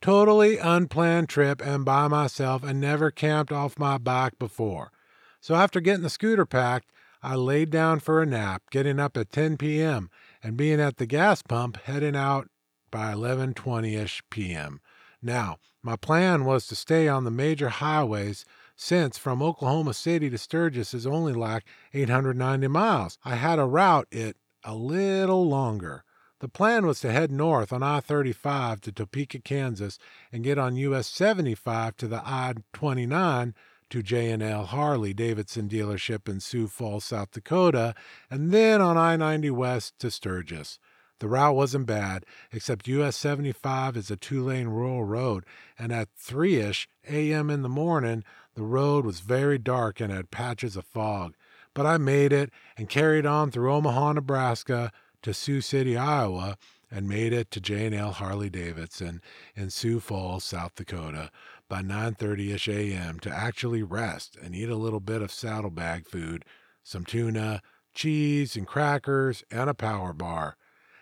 Totally unplanned trip and by myself and never camped off my bike before. So after getting the scooter packed, I laid down for a nap, getting up at 10 p.m. and being at the gas pump heading out by 11:20ish p.m. Now, my plan was to stay on the major highways since from Oklahoma City to Sturgis is only like 890 miles. I had a route it a little longer. The plan was to head north on I 35 to Topeka, Kansas, and get on US 75 to the I 29 to J&L Harley Davidson dealership in Sioux Falls, South Dakota, and then on I 90 west to Sturgis. The route wasn't bad, except US 75 is a two lane rural road, and at 3 ish a.m. in the morning, the road was very dark and had patches of fog. But I made it and carried on through Omaha, Nebraska to Sioux City, Iowa, and made it to J&L Harley Davidson in Sioux Falls, South Dakota by 9:30ish a.m. to actually rest and eat a little bit of saddlebag food, some tuna, cheese and crackers, and a power bar.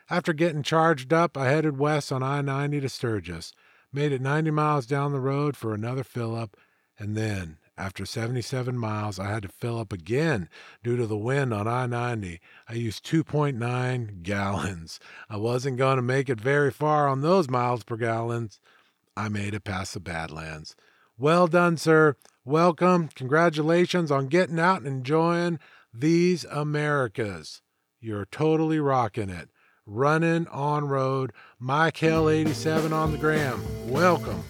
After getting charged up, I headed west on I 90 to Sturgis, made it 90 miles down the road for another fill up, and then, after 77 miles, I had to fill up again due to the wind on I 90. I used 2.9 gallons. I wasn't going to make it very far on those miles per gallon. I made it past the Badlands. Well done, sir. Welcome. Congratulations on getting out and enjoying these Americas. You're totally rocking it running on road. MyKale87 on the gram. Welcome.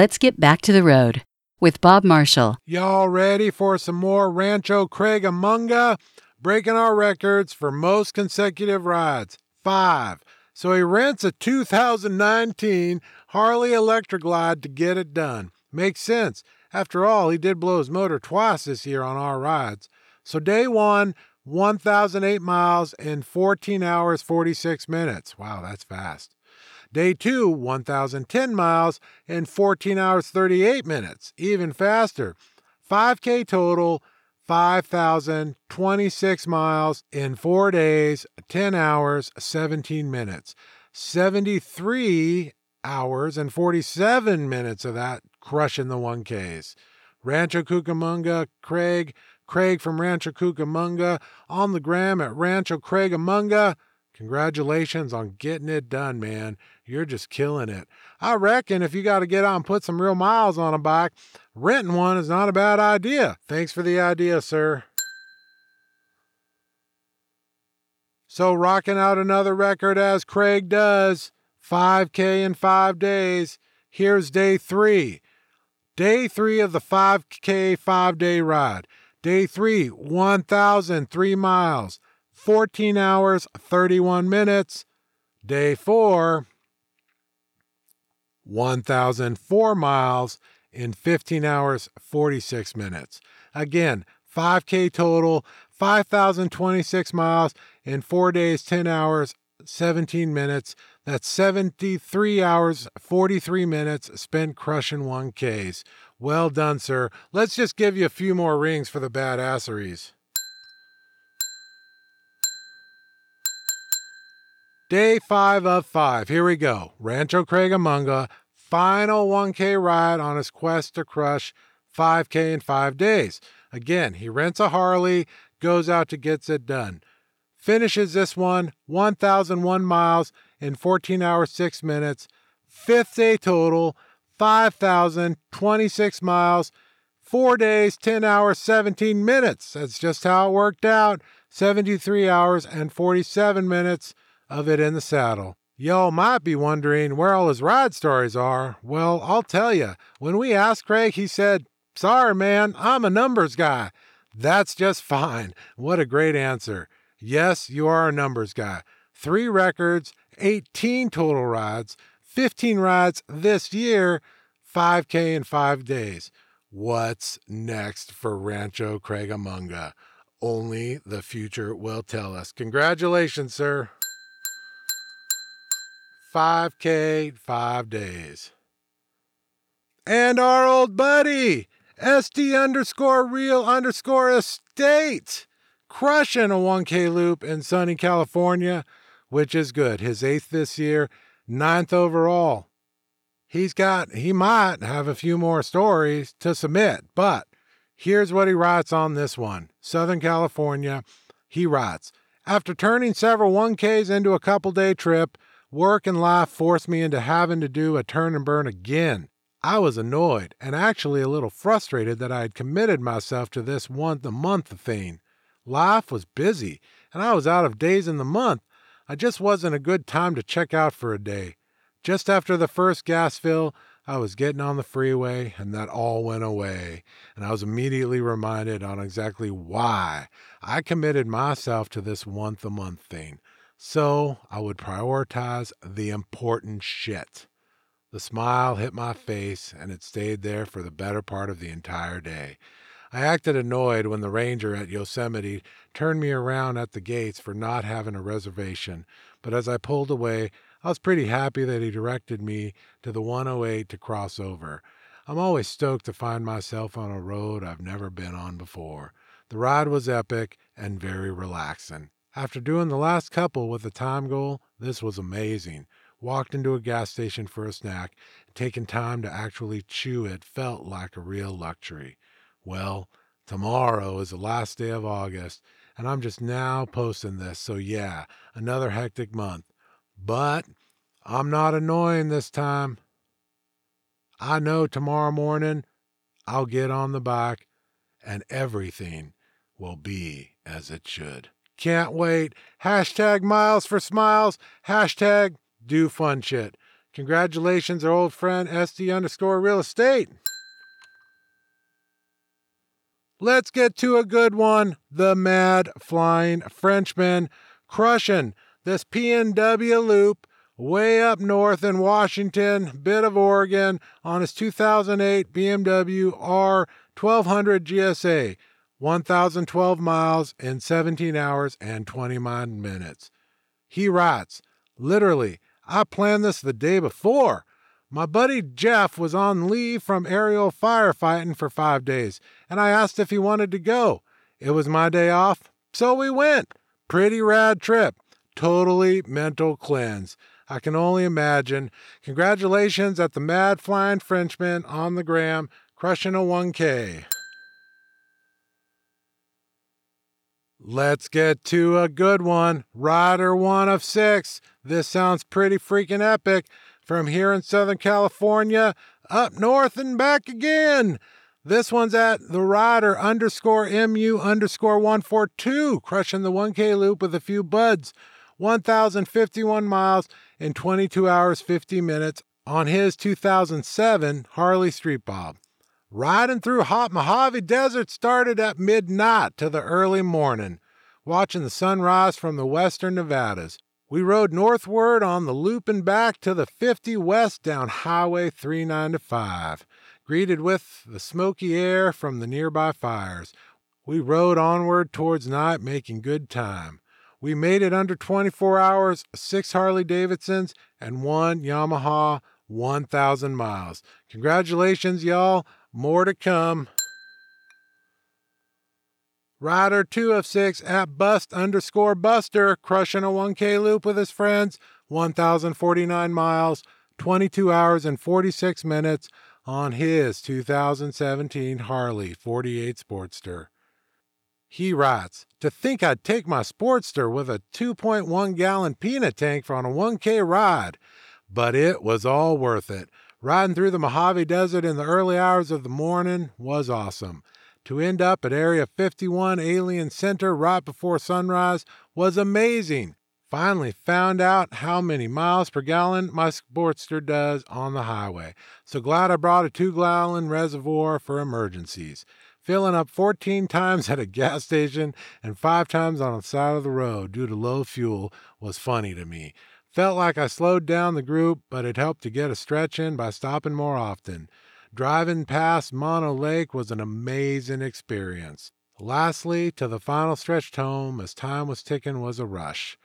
Let's get back to the road with Bob Marshall. Y'all ready for some more Rancho Craigamunga? Breaking our records for most consecutive rides. Five. So he rents a 2019 Harley Electra Glide to get it done. Makes sense. After all, he did blow his motor twice this year on our rides. So day one, 1,008 miles in 14 hours 46 minutes. Wow, that's fast. Day two, 1,010 miles in 14 hours 38 minutes. Even faster. 5K total, 5,026 miles in four days, 10 hours, 17 minutes. 73 hours and 47 minutes of that crushing the 1Ks. Rancho Cucamonga, Craig, Craig from Rancho Cucamonga, on the gram at Rancho Craigamunga. Congratulations on getting it done, man. You're just killing it. I reckon if you got to get out and put some real miles on a bike, renting one is not a bad idea. Thanks for the idea, sir. So, rocking out another record as Craig does 5K in five days. Here's day three. Day three of the 5K five day ride. Day three, 1,003 miles, 14 hours, 31 minutes. Day four, 1,004 miles in 15 hours, 46 minutes. Again, 5K total, 5,026 miles in four days, 10 hours, 17 minutes. That's 73 hours, 43 minutes spent crushing 1Ks. Well done, sir. Let's just give you a few more rings for the badasseries. Day five of five. Here we go. Rancho Craigamunga, final 1K ride on his quest to crush 5K in five days. Again, he rents a Harley, goes out to gets it done. Finishes this one 1,001 miles in 14 hours, 6 minutes. Fifth day total, 5,026 miles, four days, 10 hours, 17 minutes. That's just how it worked out. 73 hours and 47 minutes of it in the saddle. Y'all might be wondering where all his ride stories are. Well, I'll tell you. When we asked Craig, he said, Sorry, man, I'm a numbers guy. That's just fine. What a great answer. Yes, you are a numbers guy. Three records, 18 total rides, 15 rides this year, 5K in five days. What's next for Rancho Craigamunga? Only the future will tell us. Congratulations, sir. 5K, five days. And our old buddy, SD underscore real underscore estate, crushing a 1K loop in sunny California, which is good. His eighth this year, ninth overall. He's got, he might have a few more stories to submit, but here's what he writes on this one Southern California. He writes, after turning several 1Ks into a couple day trip, work and life forced me into having to do a turn and burn again. I was annoyed and actually a little frustrated that I had committed myself to this once a month thing. Life was busy, and I was out of days in the month. I just wasn't a good time to check out for a day. Just after the first gas fill, I was getting on the freeway, and that all went away. And I was immediately reminded on exactly why I committed myself to this once a month thing. So I would prioritize the important shit. The smile hit my face, and it stayed there for the better part of the entire day. I acted annoyed when the ranger at Yosemite turned me around at the gates for not having a reservation, but as I pulled away, I was pretty happy that he directed me to the 108 to cross over. I'm always stoked to find myself on a road I've never been on before. The ride was epic and very relaxing. After doing the last couple with a time goal, this was amazing walked into a gas station for a snack, taking time to actually chew it felt like a real luxury. Well, tomorrow is the last day of August, and I'm just now posting this, so yeah, another hectic month. But I'm not annoying this time. I know tomorrow morning I'll get on the bike and everything will be as it should. Can't wait. Hashtag miles for smiles. Hashtag do fun shit. Congratulations, our old friend SD underscore real estate. Let's get to a good one. The Mad Flying Frenchman crushing this PNW loop way up north in Washington, bit of Oregon, on his 2008 BMW R1200 GSA. 1,012 miles in 17 hours and 29 minutes. He writes, literally, I planned this the day before. My buddy Jeff was on leave from aerial firefighting for five days, and I asked if he wanted to go. It was my day off, so we went. Pretty rad trip. Totally mental cleanse. I can only imagine. Congratulations at the Mad Flying Frenchman on the gram, crushing a 1K. Let's get to a good one. Rider one of six. This sounds pretty freaking epic. From here in Southern California, up north and back again. This one's at the rider underscore mu underscore 142, crushing the 1K loop with a few buds. 1,051 miles in 22 hours 50 minutes on his 2007 Harley Street Bob. Riding through hot Mojave Desert started at midnight to the early morning, watching the sunrise from the western Nevadas. We rode northward on the loop and back to the 50 west down Highway 395, greeted with the smoky air from the nearby fires. We rode onward towards night, making good time. We made it under 24 hours, six Harley Davidsons, and one Yamaha 1,000 miles. Congratulations, y'all. More to come. Rider 2 of 6 at Bust underscore Buster, crushing a 1K loop with his friends, 1,049 miles, 22 hours and 46 minutes on his 2017 Harley 48 Sportster. He writes, To think I'd take my Sportster with a 2.1 gallon peanut tank for on a 1K ride, but it was all worth it. Riding through the Mojave Desert in the early hours of the morning was awesome. To end up at Area 51 Alien Center right before sunrise was amazing. Finally found out how many miles per gallon my Sportster does on the highway. So glad I brought a two gallon reservoir for emergencies. Filling up 14 times at a gas station and five times on the side of the road due to low fuel was funny to me. Felt like I slowed down the group, but it helped to get a stretch in by stopping more often. Driving past Mono Lake was an amazing experience. Lastly, to the final stretch home as time was ticking was a rush.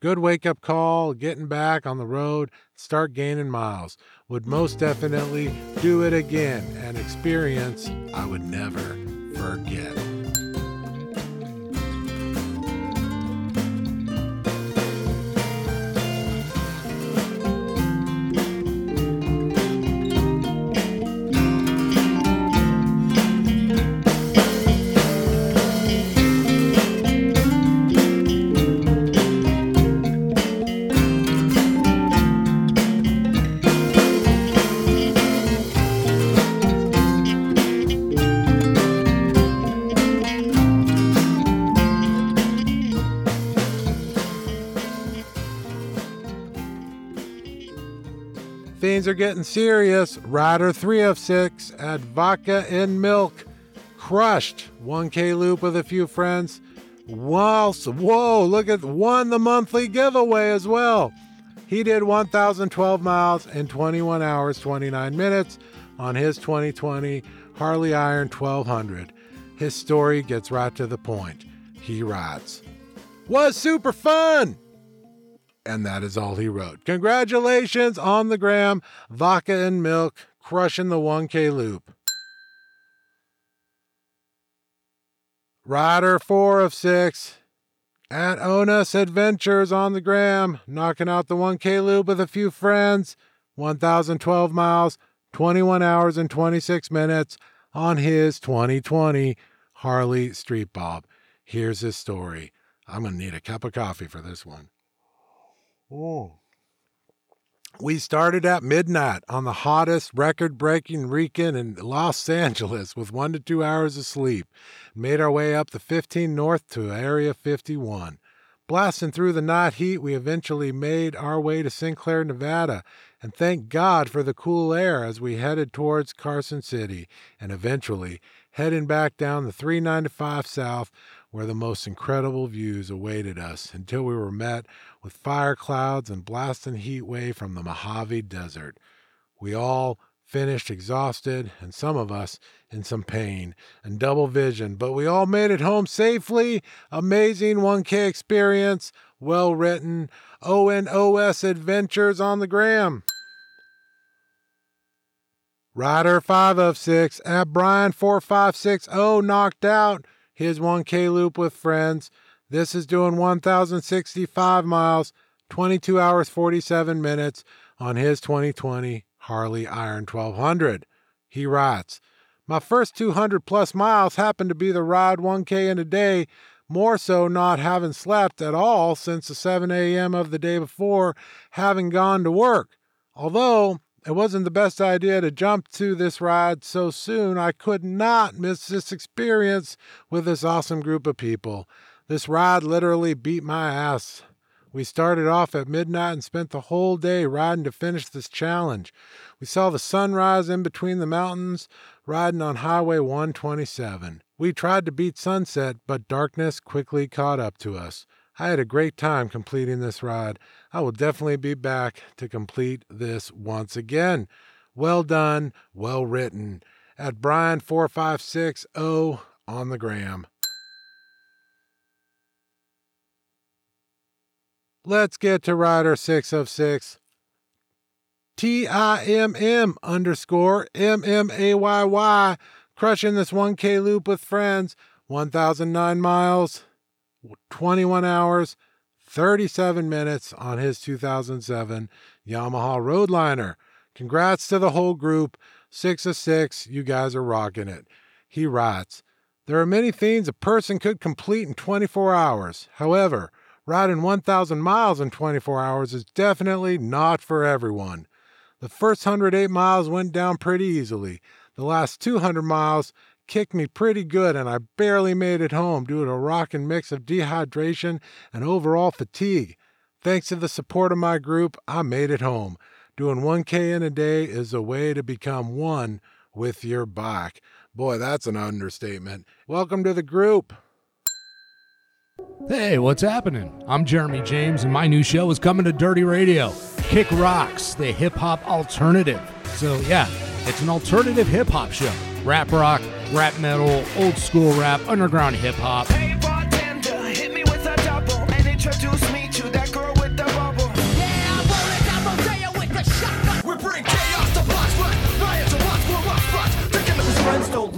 Good wake up call, getting back on the road, start gaining miles. Would most definitely do it again, an experience I would never forget. Getting serious. Rider 3 of 6 at Vodka and Milk. Crushed. 1K loop with a few friends. Wow, whoa, look at won the monthly giveaway as well. He did 1,012 miles in 21 hours, 29 minutes on his 2020 Harley Iron 1200. His story gets right to the point. He rides. Was super fun! And that is all he wrote. Congratulations on the gram, vodka and milk, crushing the 1K loop. Rider 4 of 6 at Onus Adventures on the gram, knocking out the 1K loop with a few friends, 1,012 miles, 21 hours and 26 minutes on his 2020 Harley Street Bob. Here's his story. I'm going to need a cup of coffee for this one. We started at midnight on the hottest record breaking weekend in Los Angeles with one to two hours of sleep. Made our way up the 15 north to Area 51. Blasting through the night heat, we eventually made our way to Sinclair, Nevada, and thank God for the cool air as we headed towards Carson City and eventually heading back down the 395 South where the most incredible views awaited us until we were met with fire clouds and blasting heat wave from the Mojave Desert. We all finished exhausted, and some of us in some pain and double vision, but we all made it home safely. Amazing 1K experience, well written, ONOS adventures on the gram. Rider 5 of 6 at Brian 4560 knocked out his 1K loop with friends. This is doing 1,065 miles, 22 hours 47 minutes on his 2020 Harley Iron 1200. He writes, My first 200 plus miles happened to be the ride 1K in a day, more so not having slept at all since the 7 a.m. of the day before, having gone to work. Although it wasn't the best idea to jump to this ride so soon. I could not miss this experience with this awesome group of people. This ride literally beat my ass. We started off at midnight and spent the whole day riding to finish this challenge. We saw the sunrise in between the mountains, riding on Highway 127. We tried to beat sunset, but darkness quickly caught up to us. I had a great time completing this ride. I will definitely be back to complete this once again. Well done, well written. At Brian4560 on the gram. Let's get to Rider 6 of 6. T I M M underscore M M A Y Y, crushing this 1K loop with friends, 1,009 miles. 21 hours, 37 minutes on his 2007 Yamaha Roadliner. Congrats to the whole group. Six of six. You guys are rocking it. He writes There are many things a person could complete in 24 hours. However, riding 1,000 miles in 24 hours is definitely not for everyone. The first 108 miles went down pretty easily. The last 200 miles kicked me pretty good, and I barely made it home due to a rocking mix of dehydration and overall fatigue. Thanks to the support of my group, I made it home. Doing 1K in a day is a way to become one with your bike. Boy, that's an understatement. Welcome to the group. Hey, what's happening? I'm Jeremy James, and my new show is coming to Dirty Radio. Kick Rocks, the hip hop alternative. So, yeah, it's an alternative hip hop show. Rap rock, rap metal, old school rap, underground hip hop. Hey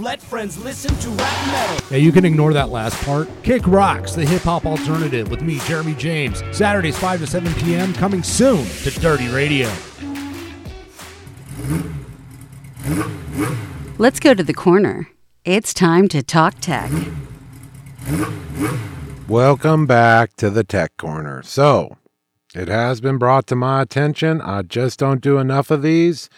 let friends listen to rap metal. Yeah, you can ignore that last part. Kick Rocks, the hip hop alternative with me, Jeremy James. Saturdays, 5 to 7 p.m., coming soon to Dirty Radio. Let's go to the corner. It's time to talk tech. Welcome back to the Tech Corner. So, it has been brought to my attention. I just don't do enough of these.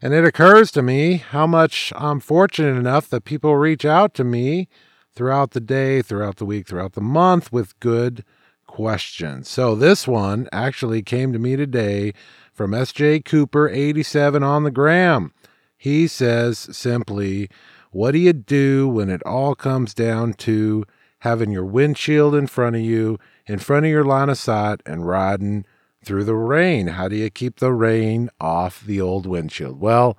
And it occurs to me how much I'm fortunate enough that people reach out to me throughout the day, throughout the week, throughout the month with good questions. So, this one actually came to me today from SJ Cooper 87 on the gram. He says simply, What do you do when it all comes down to having your windshield in front of you, in front of your line of sight, and riding through the rain? How do you keep the rain off the old windshield? Well,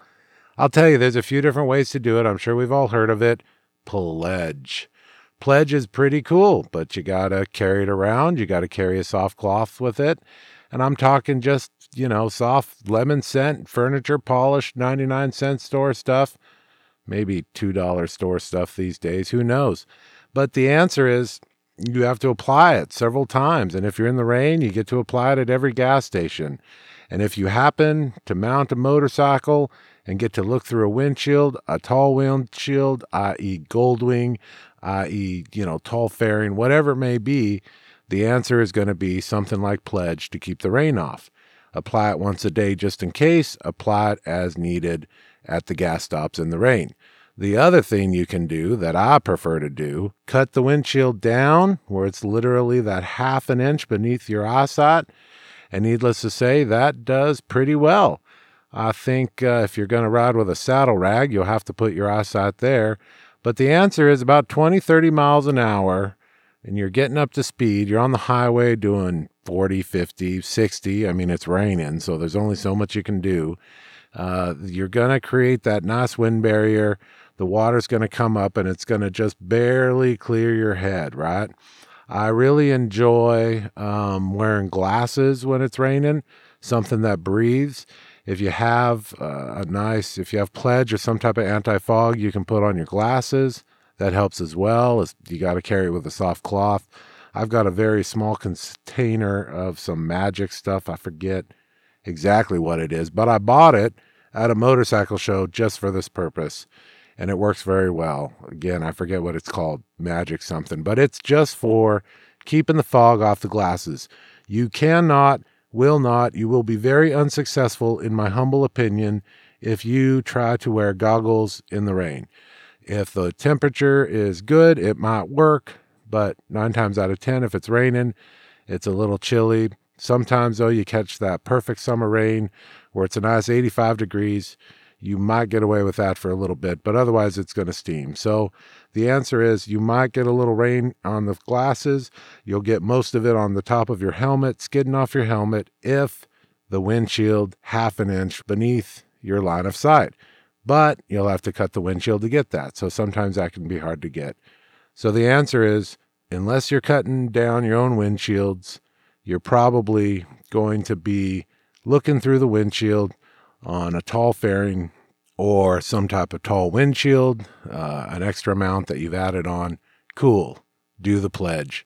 I'll tell you, there's a few different ways to do it. I'm sure we've all heard of it. Pledge. Pledge is pretty cool, but you got to carry it around. You got to carry a soft cloth with it. And I'm talking just, you know, soft lemon scent, furniture polished, 99 cent store stuff, maybe $2 store stuff these days. Who knows? But the answer is you have to apply it several times. And if you're in the rain, you get to apply it at every gas station. And if you happen to mount a motorcycle and get to look through a windshield, a tall windshield, i.e., Goldwing, i.e., you know, tall fairing, whatever it may be, the answer is going to be something like pledge to keep the rain off. Apply it once a day just in case, apply it as needed at the gas stops in the rain. The other thing you can do that I prefer to do, cut the windshield down where it's literally that half an inch beneath your eyesight. And needless to say, that does pretty well. I think uh, if you're going to ride with a saddle rag, you'll have to put your eyesight there. But the answer is about 20, 30 miles an hour, and you're getting up to speed. You're on the highway doing 40, 50, 60. I mean, it's raining, so there's only so much you can do. Uh, you're going to create that nice wind barrier. The water's going to come up and it's going to just barely clear your head, right? I really enjoy um, wearing glasses when it's raining, something that breathes. If you have uh, a nice, if you have pledge or some type of anti fog, you can put on your glasses. That helps as well. You got to carry it with a soft cloth. I've got a very small container of some magic stuff. I forget exactly what it is, but I bought it at a motorcycle show just for this purpose. And it works very well. Again, I forget what it's called, magic something, but it's just for keeping the fog off the glasses. You cannot, will not, you will be very unsuccessful, in my humble opinion, if you try to wear goggles in the rain. If the temperature is good, it might work, but nine times out of 10, if it's raining, it's a little chilly. Sometimes, though, you catch that perfect summer rain where it's a nice 85 degrees. You might get away with that for a little bit, but otherwise, it's going to steam. So, the answer is you might get a little rain on the glasses. You'll get most of it on the top of your helmet, skidding off your helmet, if the windshield half an inch beneath your line of sight. But you'll have to cut the windshield to get that. So, sometimes that can be hard to get. So, the answer is unless you're cutting down your own windshields, you're probably going to be looking through the windshield on a tall fairing or some type of tall windshield, uh, an extra mount that you've added on. Cool. Do the pledge.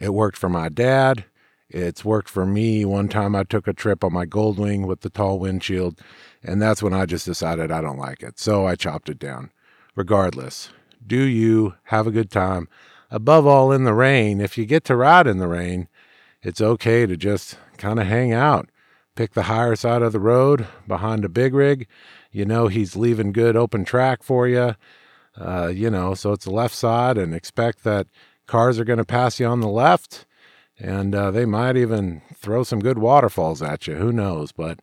It worked for my dad. It's worked for me. One time I took a trip on my Goldwing with the tall windshield, and that's when I just decided I don't like it. So I chopped it down. Regardless, do you have a good time? Above all, in the rain, if you get to ride in the rain, it's okay to just kind of hang out pick the higher side of the road behind a big rig. You know he's leaving good open track for you. Uh, you know, so it's the left side, and expect that cars are going to pass you on the left, and uh, they might even throw some good waterfalls at you. Who knows? But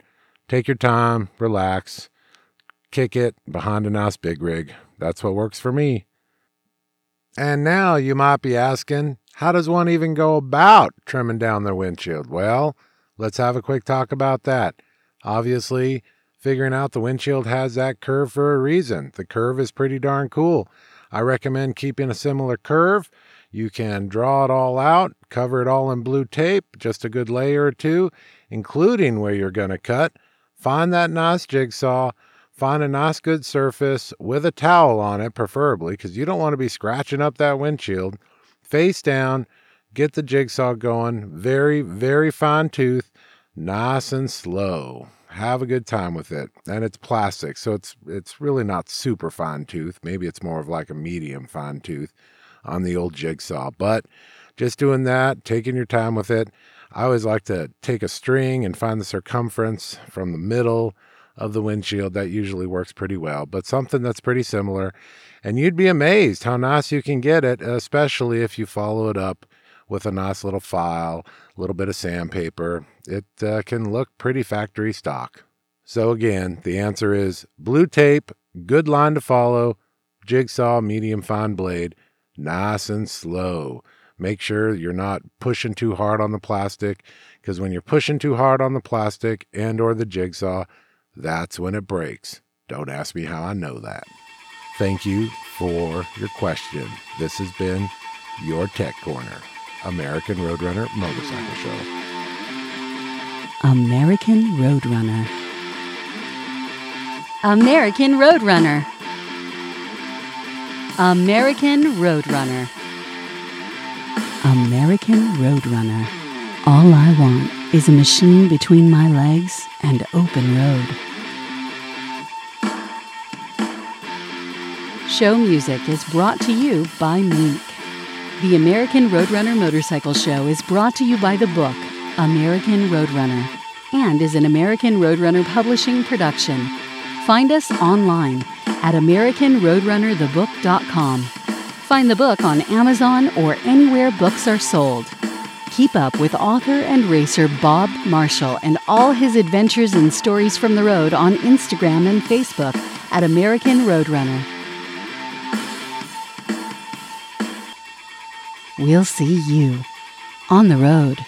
take your time, relax, kick it behind a nice big rig. That's what works for me. And now you might be asking, how does one even go about trimming down their windshield? Well, Let's have a quick talk about that. Obviously, figuring out the windshield has that curve for a reason. The curve is pretty darn cool. I recommend keeping a similar curve. You can draw it all out, cover it all in blue tape, just a good layer or two, including where you're going to cut. Find that nice jigsaw, find a nice good surface with a towel on it, preferably, because you don't want to be scratching up that windshield. Face down, get the jigsaw going. Very, very fine tooth, nice and slow. Have a good time with it. And it's plastic, so it's it's really not super fine tooth. Maybe it's more of like a medium fine tooth on the old jigsaw. But just doing that, taking your time with it. I always like to take a string and find the circumference from the middle of the windshield. That usually works pretty well, but something that's pretty similar. And you'd be amazed how nice you can get it, especially if you follow it up with a nice little file, a little bit of sandpaper. It uh, can look pretty factory stock. So, again, the answer is blue tape, good line to follow, jigsaw, medium fine blade, nice and slow. Make sure you're not pushing too hard on the plastic because when you're pushing too hard on the plastic and or the jigsaw, that's when it breaks. Don't ask me how I know that. Thank you for your question. This has been your Tech Corner. American Roadrunner Motorcycle Show. American Roadrunner. American Roadrunner. American Roadrunner. American Roadrunner. All I want is a machine between my legs and open road. Show music is brought to you by Meek. The American Roadrunner Motorcycle Show is brought to you by the book American Roadrunner and is an American Roadrunner publishing production. find us online at AmericanRoadrunnerTheBook.com. Find the book on Amazon or anywhere books are sold. Keep up with author and racer Bob Marshall and all his adventures and stories from the road on Instagram and Facebook at American Roadrunner. We'll see you on the road.